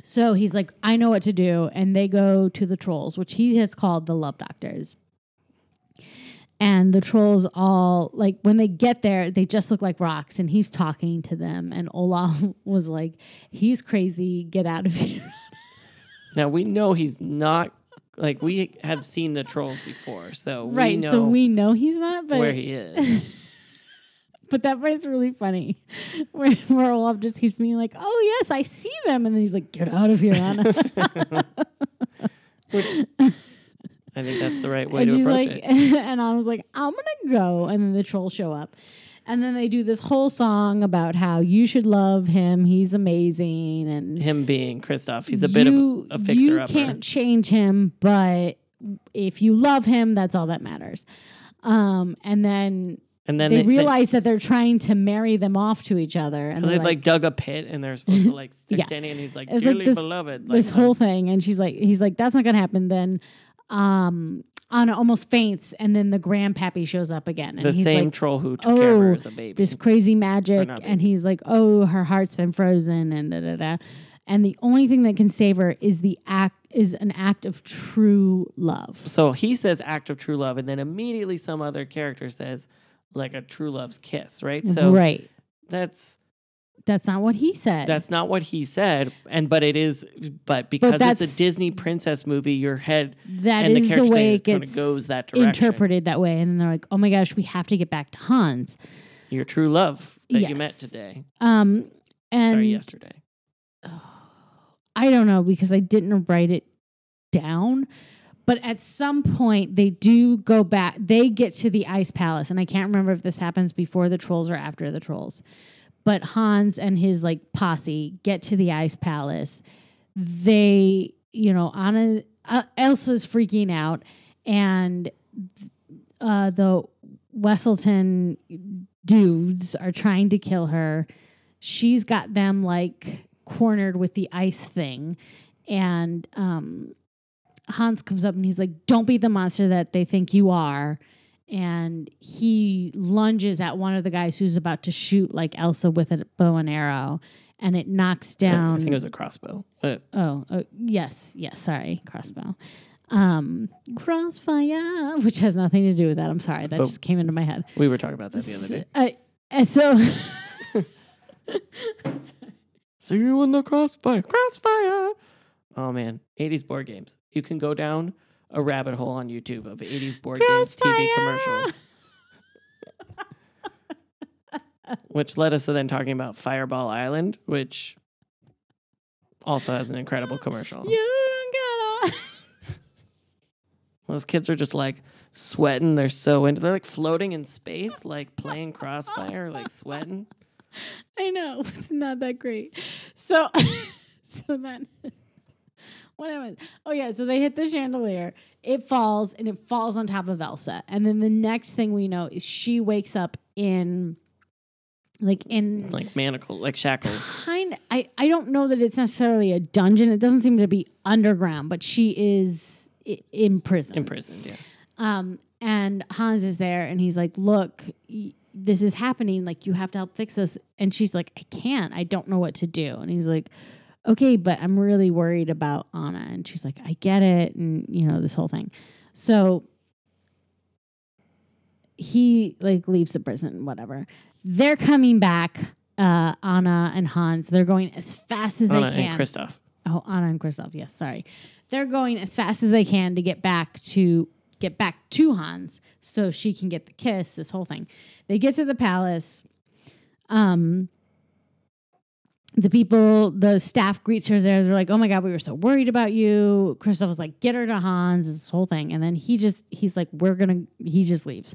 So he's like, I know what to do. And they go to the trolls, which he has called the love doctors. And the trolls all like when they get there they just look like rocks and he's talking to them and olaf *laughs* was like he's crazy. Get out of here. Now we know he's not like we have seen the trolls before, so we right know so we know he's not but where he is. *laughs* but that part's really funny *laughs* where, where olaf just keeps being like oh yes i see them and then he's like get out of here anna I think that's the right way and to approach like it. *laughs* and i was like i'm gonna go and then the trolls show up and then they do this whole song about how you should love him he's amazing and Him being Kristoff, he's a bit of you- a, a fixer You upper. can't change him, but if you love him, that's all that matters. Um, and then And then they, they, they- realize that they're trying to marry them off to each other, and they've like, dug a pit and they're supposed to like they're *laughs* Yeah. standing and he's like It's like this- beloved. Like, this whole thing. And she's like, he's like, that's not gonna happen. Then, um, Anna almost faints, and then the grandpappy shows up again, and the he's same like, troll who took care of "Oh, her as a baby. this crazy magic and he's like oh her heart's been frozen and da da da and the only thing that can save her is the act is an act of true love so he says act of true love, and then immediately some other character says like a true love's kiss, right? So right that's that's not what he said that's not what he said, and but it is, but because it's a Disney princess movie, your head that and the is the, character way it gets goes that direction. interpreted that way and then they're like oh my gosh we have to get back to hans your true love that you met today, um and sorry, yesterday. *sighs* I don't know because I didn't write it down. But at some point, they do go back. They get to the ice palace, and I can't remember if this happens before the trolls or after the trolls. But Hans and his like posse get to the ice palace. They, you know, Anna, uh, Elsa's freaking out, and uh, the Weselton dudes are trying to kill her. She's got them like cornered with the ice thing, and um, Hans comes up and he's like, "Don't be the monster that they think you are." And he lunges at one of the guys who's about to shoot like Elsa with a bow and arrow, and it knocks down. I think it was a crossbow. Uh, Oh, uh, yes, yes. Sorry, crossbow. Um, crossfire, which has nothing to do with that. I'm sorry, that just came into my head. we were talking about that the other day. Uh, and so, *laughs* See you in the crossfire. Crossfire. Oh man, 80s board games. You can go down a rabbit hole on YouTube of 80s board games TV commercials. *laughs* which led us to then talking about Fireball Island, which also has an incredible commercial. you don't get Those kids are just like sweating. They're so into. They're like floating in space, like playing Crossfire, like sweating. I know it's not that great. So, *laughs* so then what happens? Oh yeah, so they hit the chandelier. It falls and it falls on top of Elsa, and then the next thing we know is she wakes up in, like in like manacle, like shackles. kind. I I don't know that it's necessarily a dungeon. It doesn't seem to be underground, but she is i- in prison. Imprisoned, yeah. Um, and Hans is there, and he's like, "Look, y- this is happening. Like, you have to help fix this." And she's like, "I can't. I don't know what to do." And he's like, "Okay, but I'm really worried about Anna." And she's like, "I get it," and you know this whole thing. So he like leaves the prison, whatever. They're coming back. Uh, Anna and Hans. They're going as fast as Anna they can. Anna and Kristoff. Oh, Anna and Kristoff. Yes, sorry. They're going as fast as they can to get back to get back to Hans so she can get the kiss, this whole thing. They get to the palace. Um the people, the staff greets her there. They're like, "Oh my god, we were so worried about you." Kristoff was like, "Get her to Hans." This whole thing, and then he just he's like, "We're gonna." He just leaves.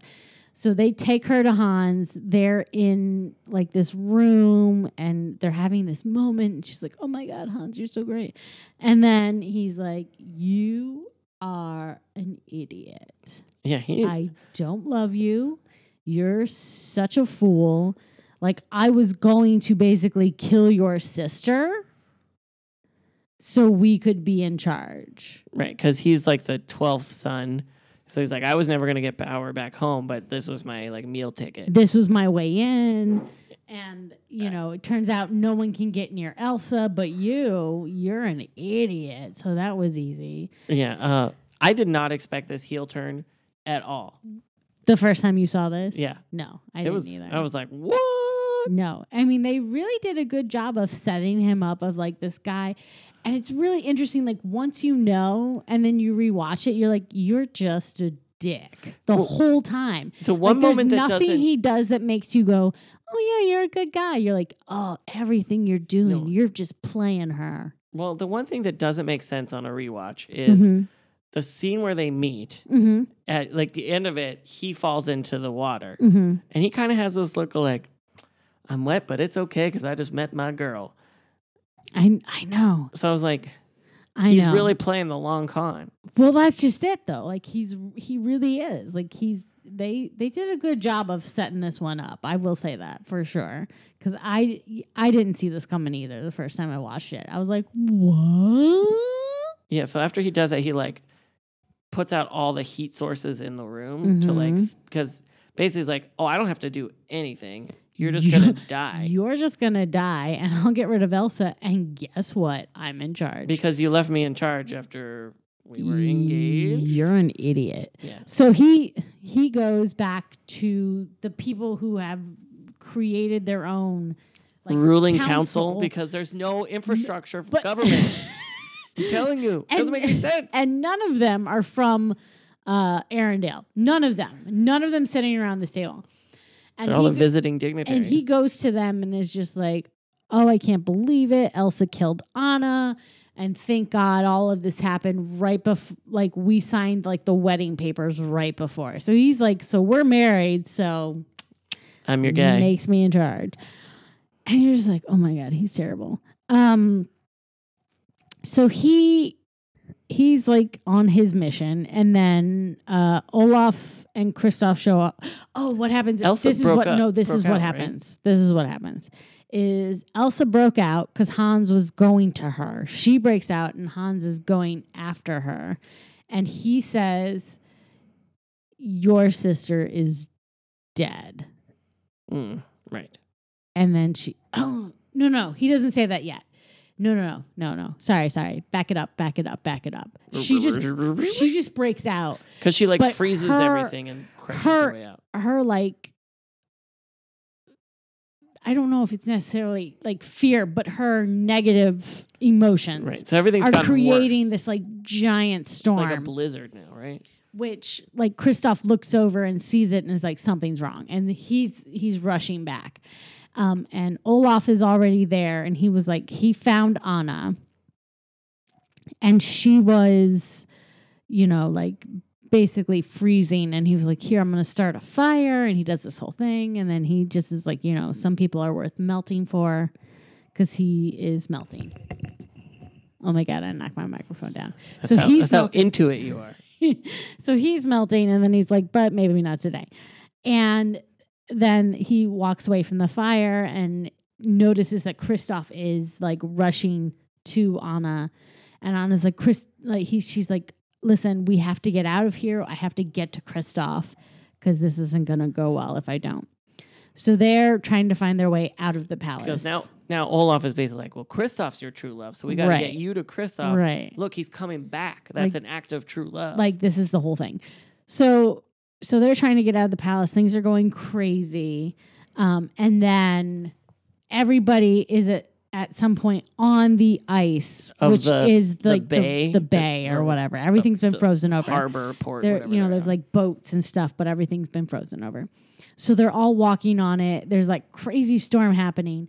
So they take her to Hans. They're in like this room and they're having this moment. And she's like, Oh my God, Hans, you're so great. And then he's like, You are an idiot. Yeah, he. I don't love you. You're such a fool. Like, I was going to basically kill your sister so we could be in charge. Right, because he's like the twelfth son. So he's like, I was never gonna get power back home, but this was my like meal ticket. this was my way in. And, you know, it turns out no one can get near Elsa, but you, you're an idiot. So that was easy. Yeah, uh, I did not expect this heel turn at all. The first time you saw this? Yeah. No, I it didn't was. either. I was like, what? No, I mean they really did a good job of setting him up of like this guy, and it's really interesting. Like once you know, and then you rewatch it, you're like, you're just a dick the whole time. The one like, there's moment that nothing he does that makes you go, oh yeah, you're a good guy. You're like, oh, everything you're doing, No. you're just playing her. well, the one thing that doesn't make sense on a rewatch is Mhm. the scene where they meet. Mm-hmm. At like the end of it, he falls into the water, Mm-hmm. and he kind of has this look of like, "I'm wet, but it's okay because I just met my girl." I I know. So I was like, I he's know. really playing the long con. Well, that's just it though. Like he's he really is. Like he's they they did a good job of setting this one up. I will say that for sure cuz I I didn't see this coming either the first time I watched it. I was like, "What?" Yeah. So after he does that, he like puts out all the heat sources in the room to like Mhm. because basically he's like, "Oh, I don't have to do anything. *laughs* You're just gonna die You're just going to die and I'll get rid of Elsa and guess what? I'm in charge. because you left me in charge after we were engaged." You're an idiot. Yeah. So he he goes back to the people who have created their own like ruling council. because there's no infrastructure for but- government. *laughs* I'm telling you, it doesn't make any sense. and none of them are from uh, Arendelle. None of them. None of them sitting around this table. And So all he the go- visiting dignitaries. and he goes to them and is just like, "Oh, I can't believe it! Elsa killed Anna." And thank God all of this happened right before, like we signed like the wedding papers right before. So he's like, so we're married. So I'm your guy. makes me in charge. And you're just like, oh my god, he's terrible. Um so he he's like on his mission and then uh Olaf and Kristoff show up. Oh, what happens? Elsa this is broke what up- no, this is what out, right? happens. This is what happens. Is Elsa broke out because Hans was going to her. She breaks out and Hans is going after her. And he says, Your sister is dead. Mm, right. And then she, oh, no, no, he doesn't say that yet. No, no, no, no, no. Sorry, sorry. Back it up, back it up, back it up. She just, she just breaks out. Because she like but freezes her- everything and crashes her- her way out. Her, like, I don't know if it's necessarily like fear, but her negative emotions Right. So everything's are gotten creating worse. this like giant It's storm. like a blizzard now, right? which like Kristoff looks over and sees it and is like something's wrong and he's he's rushing back um, and Olaf is already there and he was like he found Anna. And she was you know like basically freezing. And he was like here I'm going to start a fire. And he does this whole thing. And then he just is like you know some people are worth melting for cuz he is melting. Oh my god, I knocked my microphone down. That's so how, he's how into it you are. *laughs* so he's melting and then he's like but maybe not today. And then he walks away from the fire and notices that Kristoff is like rushing to Anna and Anna's like Chris like he she's like listen we have to get out of here I have to get to Kristoff because this isn't gonna go well if I don't so they're trying to find their way out of the palace Because now, now Olaf is basically like, well, Kristoff's your true love, so we got to Right. get you to Kristoff. Right. Look, he's coming back. That's Like- an act of true love. like this is the whole thing so so they're trying to get out of the palace things are going crazy um, and then everybody is at at some point on the ice Of which the- is the like the, bay, the the- bay or whatever everything's been frozen over harbor port. there you know there's on. like boats and stuff but everything's been frozen over so they're all walking on it there's like crazy storm happening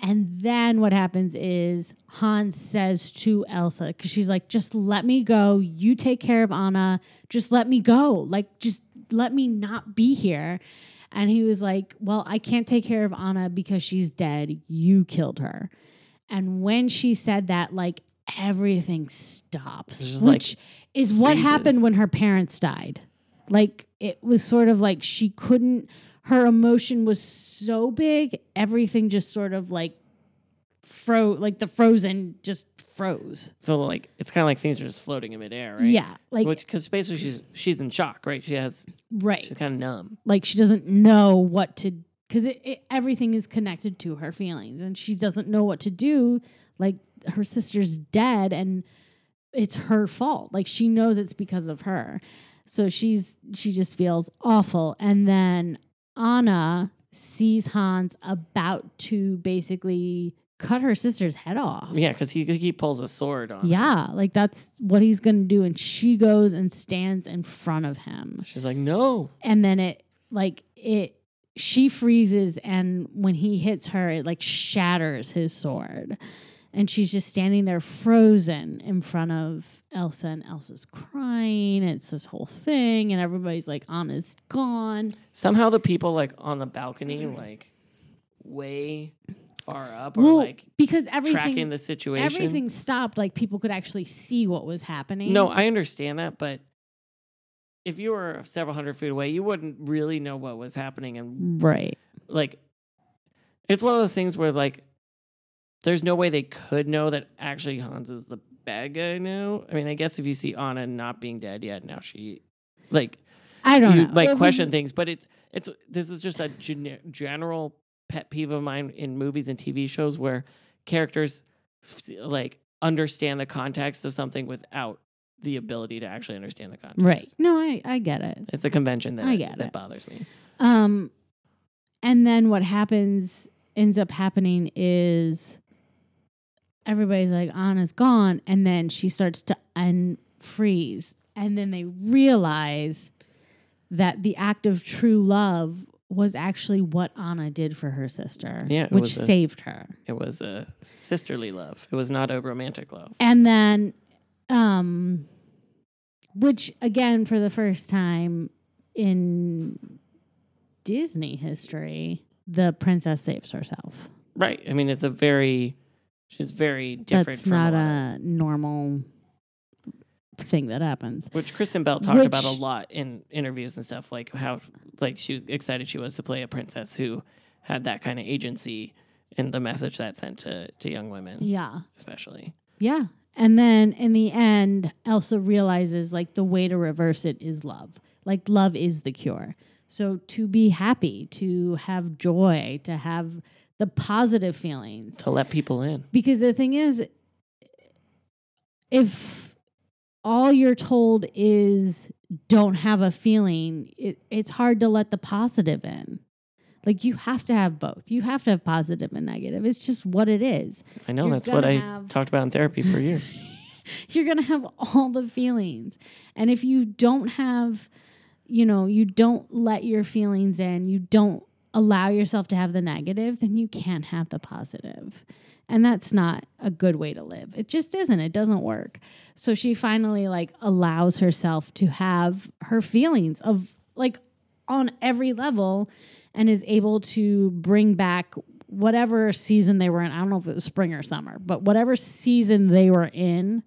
and then what happens is Hans says to Elsa, because she's like, just let me go. You take care of Anna. Just let me go. Like, just let me not be here. And he was like, well, I can't take care of Anna because she's dead. You killed her. And when she said that, like, everything stops, just like which is what freezes. happened when her parents died. Like, it was sort of like she couldn't her emotion was so big, everything just sort of like fro like the frozen just froze. so like it's kind of like things are just floating in midair, right? Yeah, like because basically she's she's in shock, right? She has right, she's kind of numb. like she doesn't know what to because it, it, everything is connected to her feelings, and she doesn't know what to do. Like her sister's dead, and it's her fault. Like she knows it's because of her. So she's she just feels awful. And then Anna sees Hans about to basically cut her sister's head off. Yeah, because he he pulls a sword on. her. Yeah, like that's what he's gonna do. And she goes and stands in front of him. She's like, no. And then it like it she freezes and when he hits her, it like shatters his sword. And she's just standing there frozen in front of Elsa, and Elsa's crying. It's this whole thing, and everybody's like, Anna's gone. Somehow the people like on the balcony, like way far up, or Well, like because everything tracking the situation. everything stopped, like people could actually see what was happening. No, I understand that, but if you were several hundred feet away, you wouldn't really know what was happening, and right. like, it's one of those things where like, there's no way they could know that actually Hans is the bad guy now. I mean, I guess if you see Anna not being dead yet, now she, like, I don't you know. might It was- question things, but it's it's this is just a gene- general pet peeve of mine in movies and TV shows where characters like understand the context of something without the ability to actually understand the context. Right. No, I, I get it. It's a convention that I get that it. bothers me. Um, and then what happens ends up happening is everybody's like Anna's gone, and then she starts to unfreeze, and then they realize that the act of true love was actually what Anna did for her sister, Yeah, which a- saved her. It was a sisterly love. It was not a romantic love. And then, um, which again, for the first time in Disney history, the princess saves herself. Right. I mean, it's a very she's very different That's from not a normal thing that happens. which Kristen Bell talked about a lot in interviews and stuff like how like she was excited she was to play a princess who had that kind of agency and the message that sent to to young women Yeah. especially. Yeah. And then in the end, Elsa realizes like the way to reverse it is love. Like love is the cure. So to be happy, to have joy, to have the positive feelings, To let people in. Because the thing is, if all you're told is don't have a feeling, it, it's hard to let the positive in. Like you have to have both. You have to have positive and negative. It's just what it is. I know You're that's what I have- talked about in therapy for years. *laughs* *laughs* You're going to have all the feelings. And if you don't have, you know, you don't let your feelings in, you don't allow yourself to have the negative, then you can't have the positive. And that's not a good way to live. It just isn't. It doesn't work. So she finally like allows herself to have her feelings of like on every level and is able to bring back whatever season they were in. I don't know if it was spring or summer, but whatever season they were in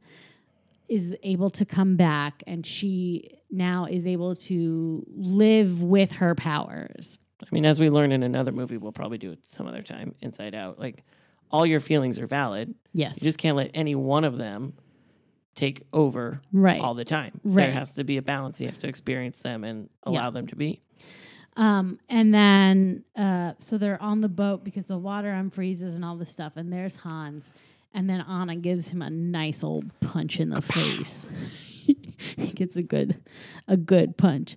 is able to come back and she now is able to live with her powers. I mean, as we learn in another movie, we'll probably do it some other time, Inside Out. Like all your feelings are valid. Yes. You just can't let any one of them take over right. all the time. Right. There has to be a balance. You have to experience them and allow Yeah. them to be. Um, and then uh, so they're on the boat because the water unfreezes and all this stuff, and there's Hans, and then Anna gives him a nice old punch in the face. *laughs* he gets a good, a good punch.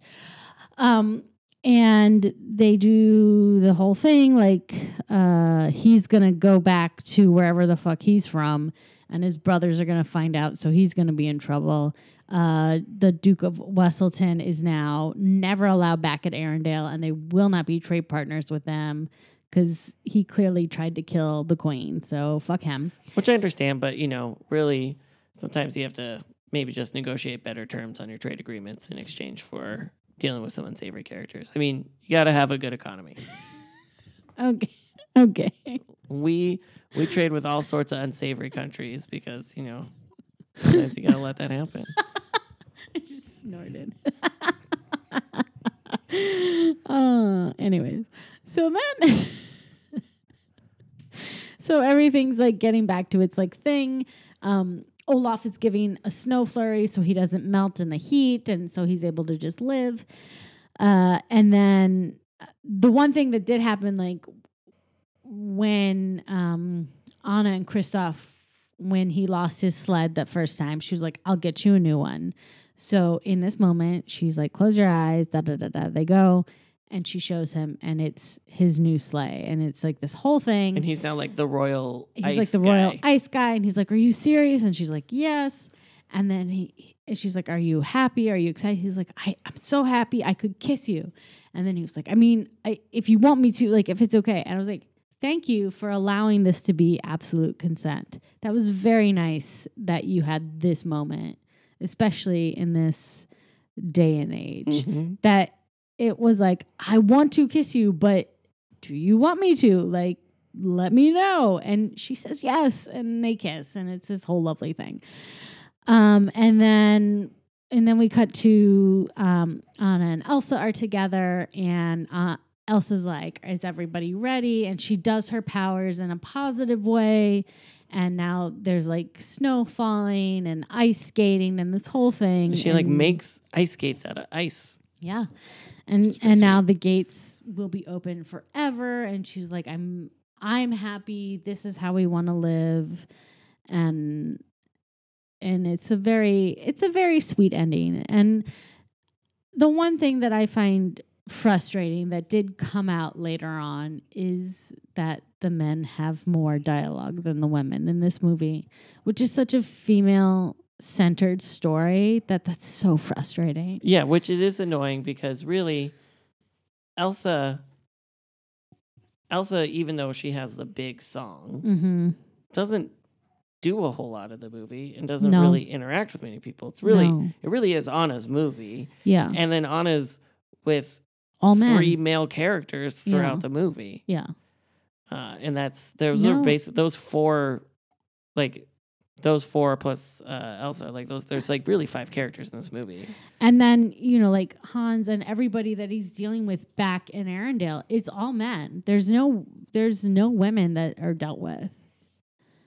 Um, and they do the whole thing like uh, he's gonna go back to wherever the fuck he's from, and his brothers are gonna find out, so he's gonna be in trouble. Uh, the Duke of Weselton is now never allowed back at Arendelle, and they will not be trade partners with them because he clearly tried to kill the queen. So fuck him. Which I understand, but you know, really, sometimes you have to maybe just negotiate better terms on your trade agreements in exchange for dealing with some unsavory characters. I mean, you got to have a good economy. *laughs* Okay, okay. we we trade with all sorts of unsavory countries because you know sometimes you got to let that happen. *laughs* I just snorted. *laughs* uh, anyways, so then, so everything's like getting back to its like thing. Um, Olaf is giving a snow flurry so he doesn't melt in the heat, and so he's able to just live. Uh, and then uh, the one thing that did happen, like when um, Anna and Kristoff, when he lost his sled that first time, she was like, "I'll get you a new one." So in this moment, she's like, "Close your eyes." Da da da da. They go, and she shows him, and it's his new sleigh, and it's like this whole thing. And he's now like the royal. he's ice like the royal ice guy, and he's like, "Are you serious?" And she's like, "Yes." And then he, he- and she's like, "Are you happy? Are you excited?" He's like, I, "I'm so happy. I could kiss you." And then he was like, "I mean, I, if you want me to, like, if it's okay." And I was like, "Thank you for allowing this to be absolute consent. That was very nice that you had this moment, especially in this day and age. Mhm. That it was like, I want to kiss you, but do you want me to? Like." let me know. And she says yes, and they kiss, and it's this whole lovely thing. Um, and then and then we cut to um, Anna and Elsa are together, and uh, Elsa's like, "Is everybody ready?" And she does her powers in a positive way. And now there's like snow falling and ice skating and this whole thing. She like makes ice skates out of ice. yeah. And and now the gates will be open forever and she's like I'm I'm happy. This is how we want to live. And and it's a very it's a very sweet ending. And the one thing that I find frustrating that did come out later on is that the men have more dialogue than the women in this movie, which is such a female centered story that that's so frustrating. Yeah, which it is annoying because really, Elsa. Elsa, even though she has the big song, Mhm. doesn't do a whole lot of the movie and doesn't No. really interact with many people. It's really No. it really is Anna's movie. Yeah. And then Anna's with All men. three male characters throughout Yeah. the movie. Yeah. Uh, and that's those No. are basic those four like those four plus uh, Elsa, like those there's like really five characters in this movie. And then, you know, like Hans and everybody that he's dealing with back in Arendelle, it's all men. There's no there's no women that are dealt with.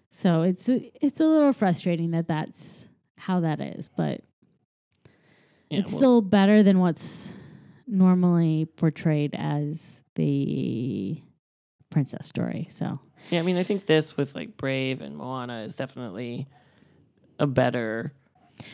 So it's a, it's a little frustrating that that's how that is, but Yeah, it's well, still better than what's normally portrayed as the princess story. So, Yeah, I mean, I think this with like Brave and Moana is definitely a better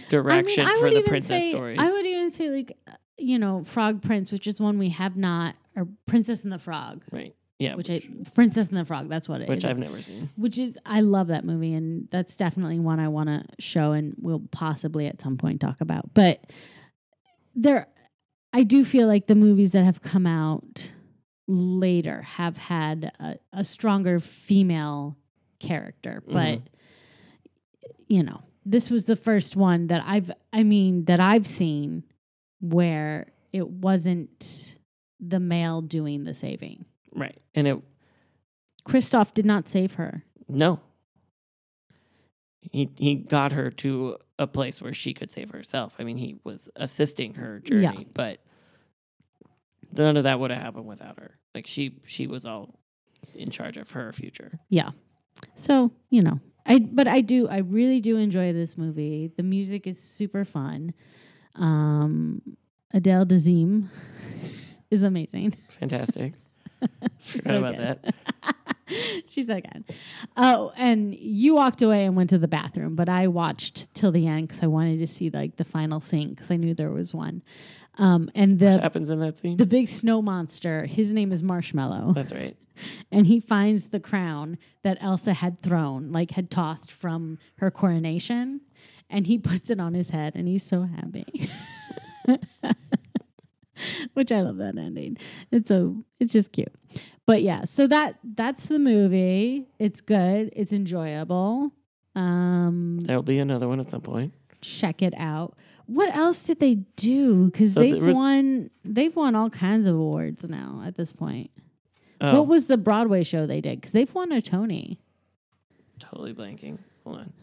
direction I for the princess say, stories. I would even say like uh, you know, Frog Prince, which is one we have not, or Princess and the Frog, right? Yeah, which I Princess and the Frog. That's what it which is. I've never seen. Which is I love that movie, and that's definitely one I want to show, and we'll possibly at some point talk about. But there, I do feel like the movies that have come out later have had a, a stronger female character, mm-hmm. but you know, this was the first one that I've, I mean, that I've seen where it wasn't the male doing the saving. Right, and it Kristoff did not save her. no, he he got her to a place where she could save herself. I mean, he was assisting her journey, Yeah. but none of that would have happened without her. Like she she was all in charge of her future. Yeah. So, you know, I but I do I really do enjoy this movie. The music is super fun. Um Adele Dazeem *laughs* is amazing. Fantastic. *laughs* She's Forgot so about good. that. *laughs* She's so good. Oh, and you walked away and went to the bathroom, but I watched till the end because I wanted to see like the final scene because I knew there was one. Um, and What the happens in that scene? the big snow monster, his name is Marshmallow. *laughs* That's right. and he finds the crown that Elsa had thrown, like had tossed from her coronation, and he *laughs* puts it on his head, and he's so happy. *laughs* Which I love that ending. It's so it's just cute. But yeah, so that that's the movie. It's good. It's enjoyable. Um, There'll be another one at some point. check it out. What else did they do? Because So they've was- won they've won all kinds of awards now at this point. Oh, What was the Broadway show they did? Because they've won a Tony. totally blanking. Hold on.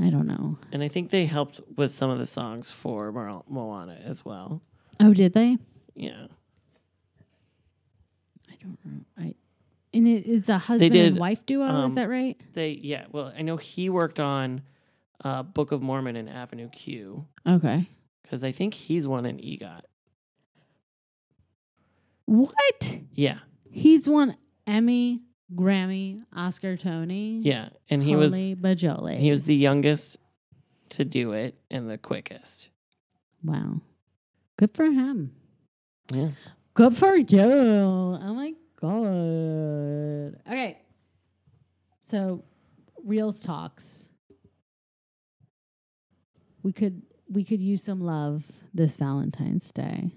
I don't know. And I think they helped with some of the songs for Mo- Moana as well. Oh, did they? Yeah. I don't know. I and it, it's a husband did, and wife duo. um, is that right? They yeah, well, I know he worked on uh, Book of Mormon and Avenue Q Okay. because I think he's won an EGOT. What? Yeah, He's won Emmy, Grammy, Oscar, Tony. yeah, and he was Holy bajole. he was the youngest to do it and the quickest. Wow. Good for him. Yeah. Good for you. Oh my god. Okay. So, Reels talks. We could we could use some love this Valentine's Day.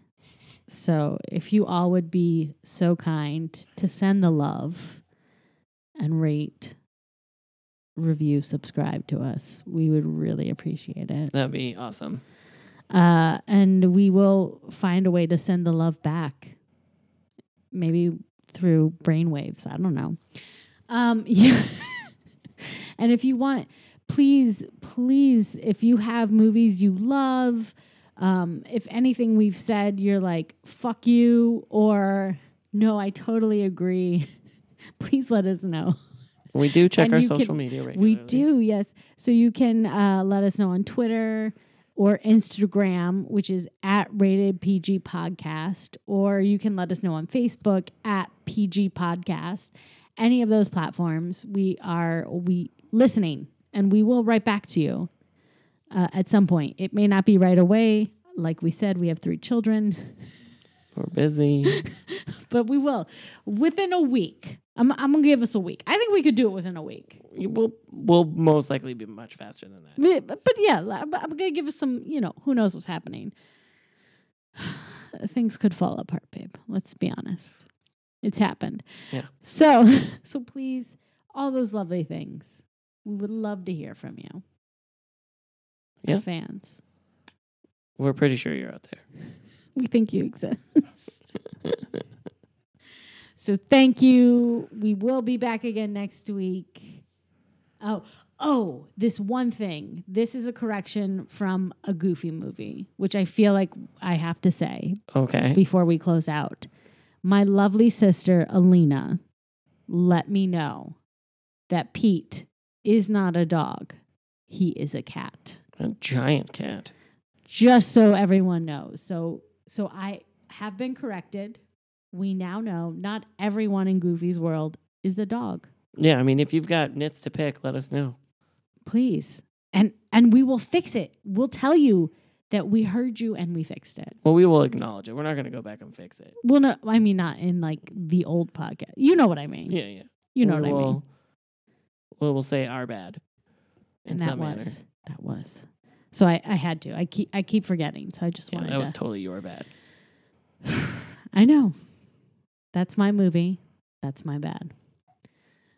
So, if you all would be so kind to send the love and rate, review, subscribe to us, we would really appreciate it. That'd be awesome. Uh, and we will find a way to send the love back. Maybe through brainwaves. I don't know. Um, *laughs* yeah. and if you want, please, please, if you have movies you love, um, if anything we've said, you're like, fuck you, or no, I totally agree, *laughs* please let us know. We do check And our social can- media regularly. We do, yes. So you can uh, let us know on Twitter or Instagram, which is at Rated PG Podcast, or you can let us know on Facebook at PG Podcast. Any of those platforms, we are we listening, and we will write back to you uh, at some point. It may not be right away. Like we said, we have three children, *laughs* We're busy. *laughs* but we will within a week. I'm, I'm gonna give us a week. I think we could do it within a week. We'll we'll most likely be much faster than that. But, but yeah, but I'm gonna give us some. You know, who knows what's happening? *sighs* Things could fall apart, babe. Let's be honest. It's happened. Yeah. So, *laughs* so please, all those lovely things. We would love to hear from you. Our fans. We're pretty sure you're out there. *laughs* We think you exist. *laughs* so thank you. We will be back again next week. Oh, oh, this one thing. This is a correction from a goofy movie, which I feel like I have to say Okay. before we close out. My lovely sister Alina let me know that Pete is not a dog. He is a cat A giant cat. just so everyone knows. So so I have been corrected. We now know not everyone in Goofy's world is a dog. Yeah, I mean, if you've got nits to pick, let us know. Please. And and we will fix it. We'll tell you that we heard you and we fixed it. Well, we will acknowledge it. We're not going to go back and fix it. Well no I mean not in like the old podcast. You know what I mean. Yeah, yeah. You know we what I mean. Well, we'll say our bad. In And that some was manner. that was. So I, I had to. I keep I keep forgetting. So I just Yeah, wanted that was to totally your bad. *sighs* I know. That's my movie. That's my bad.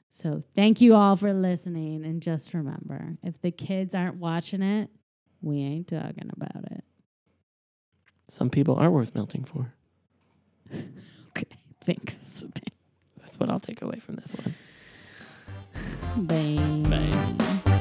So thank you all for listening. And just remember if the kids aren't watching it, we ain't talking about it. Some people are worth melting for. *laughs* Okay. Thanks. That's what I'll take away from this one. Bye. Bye.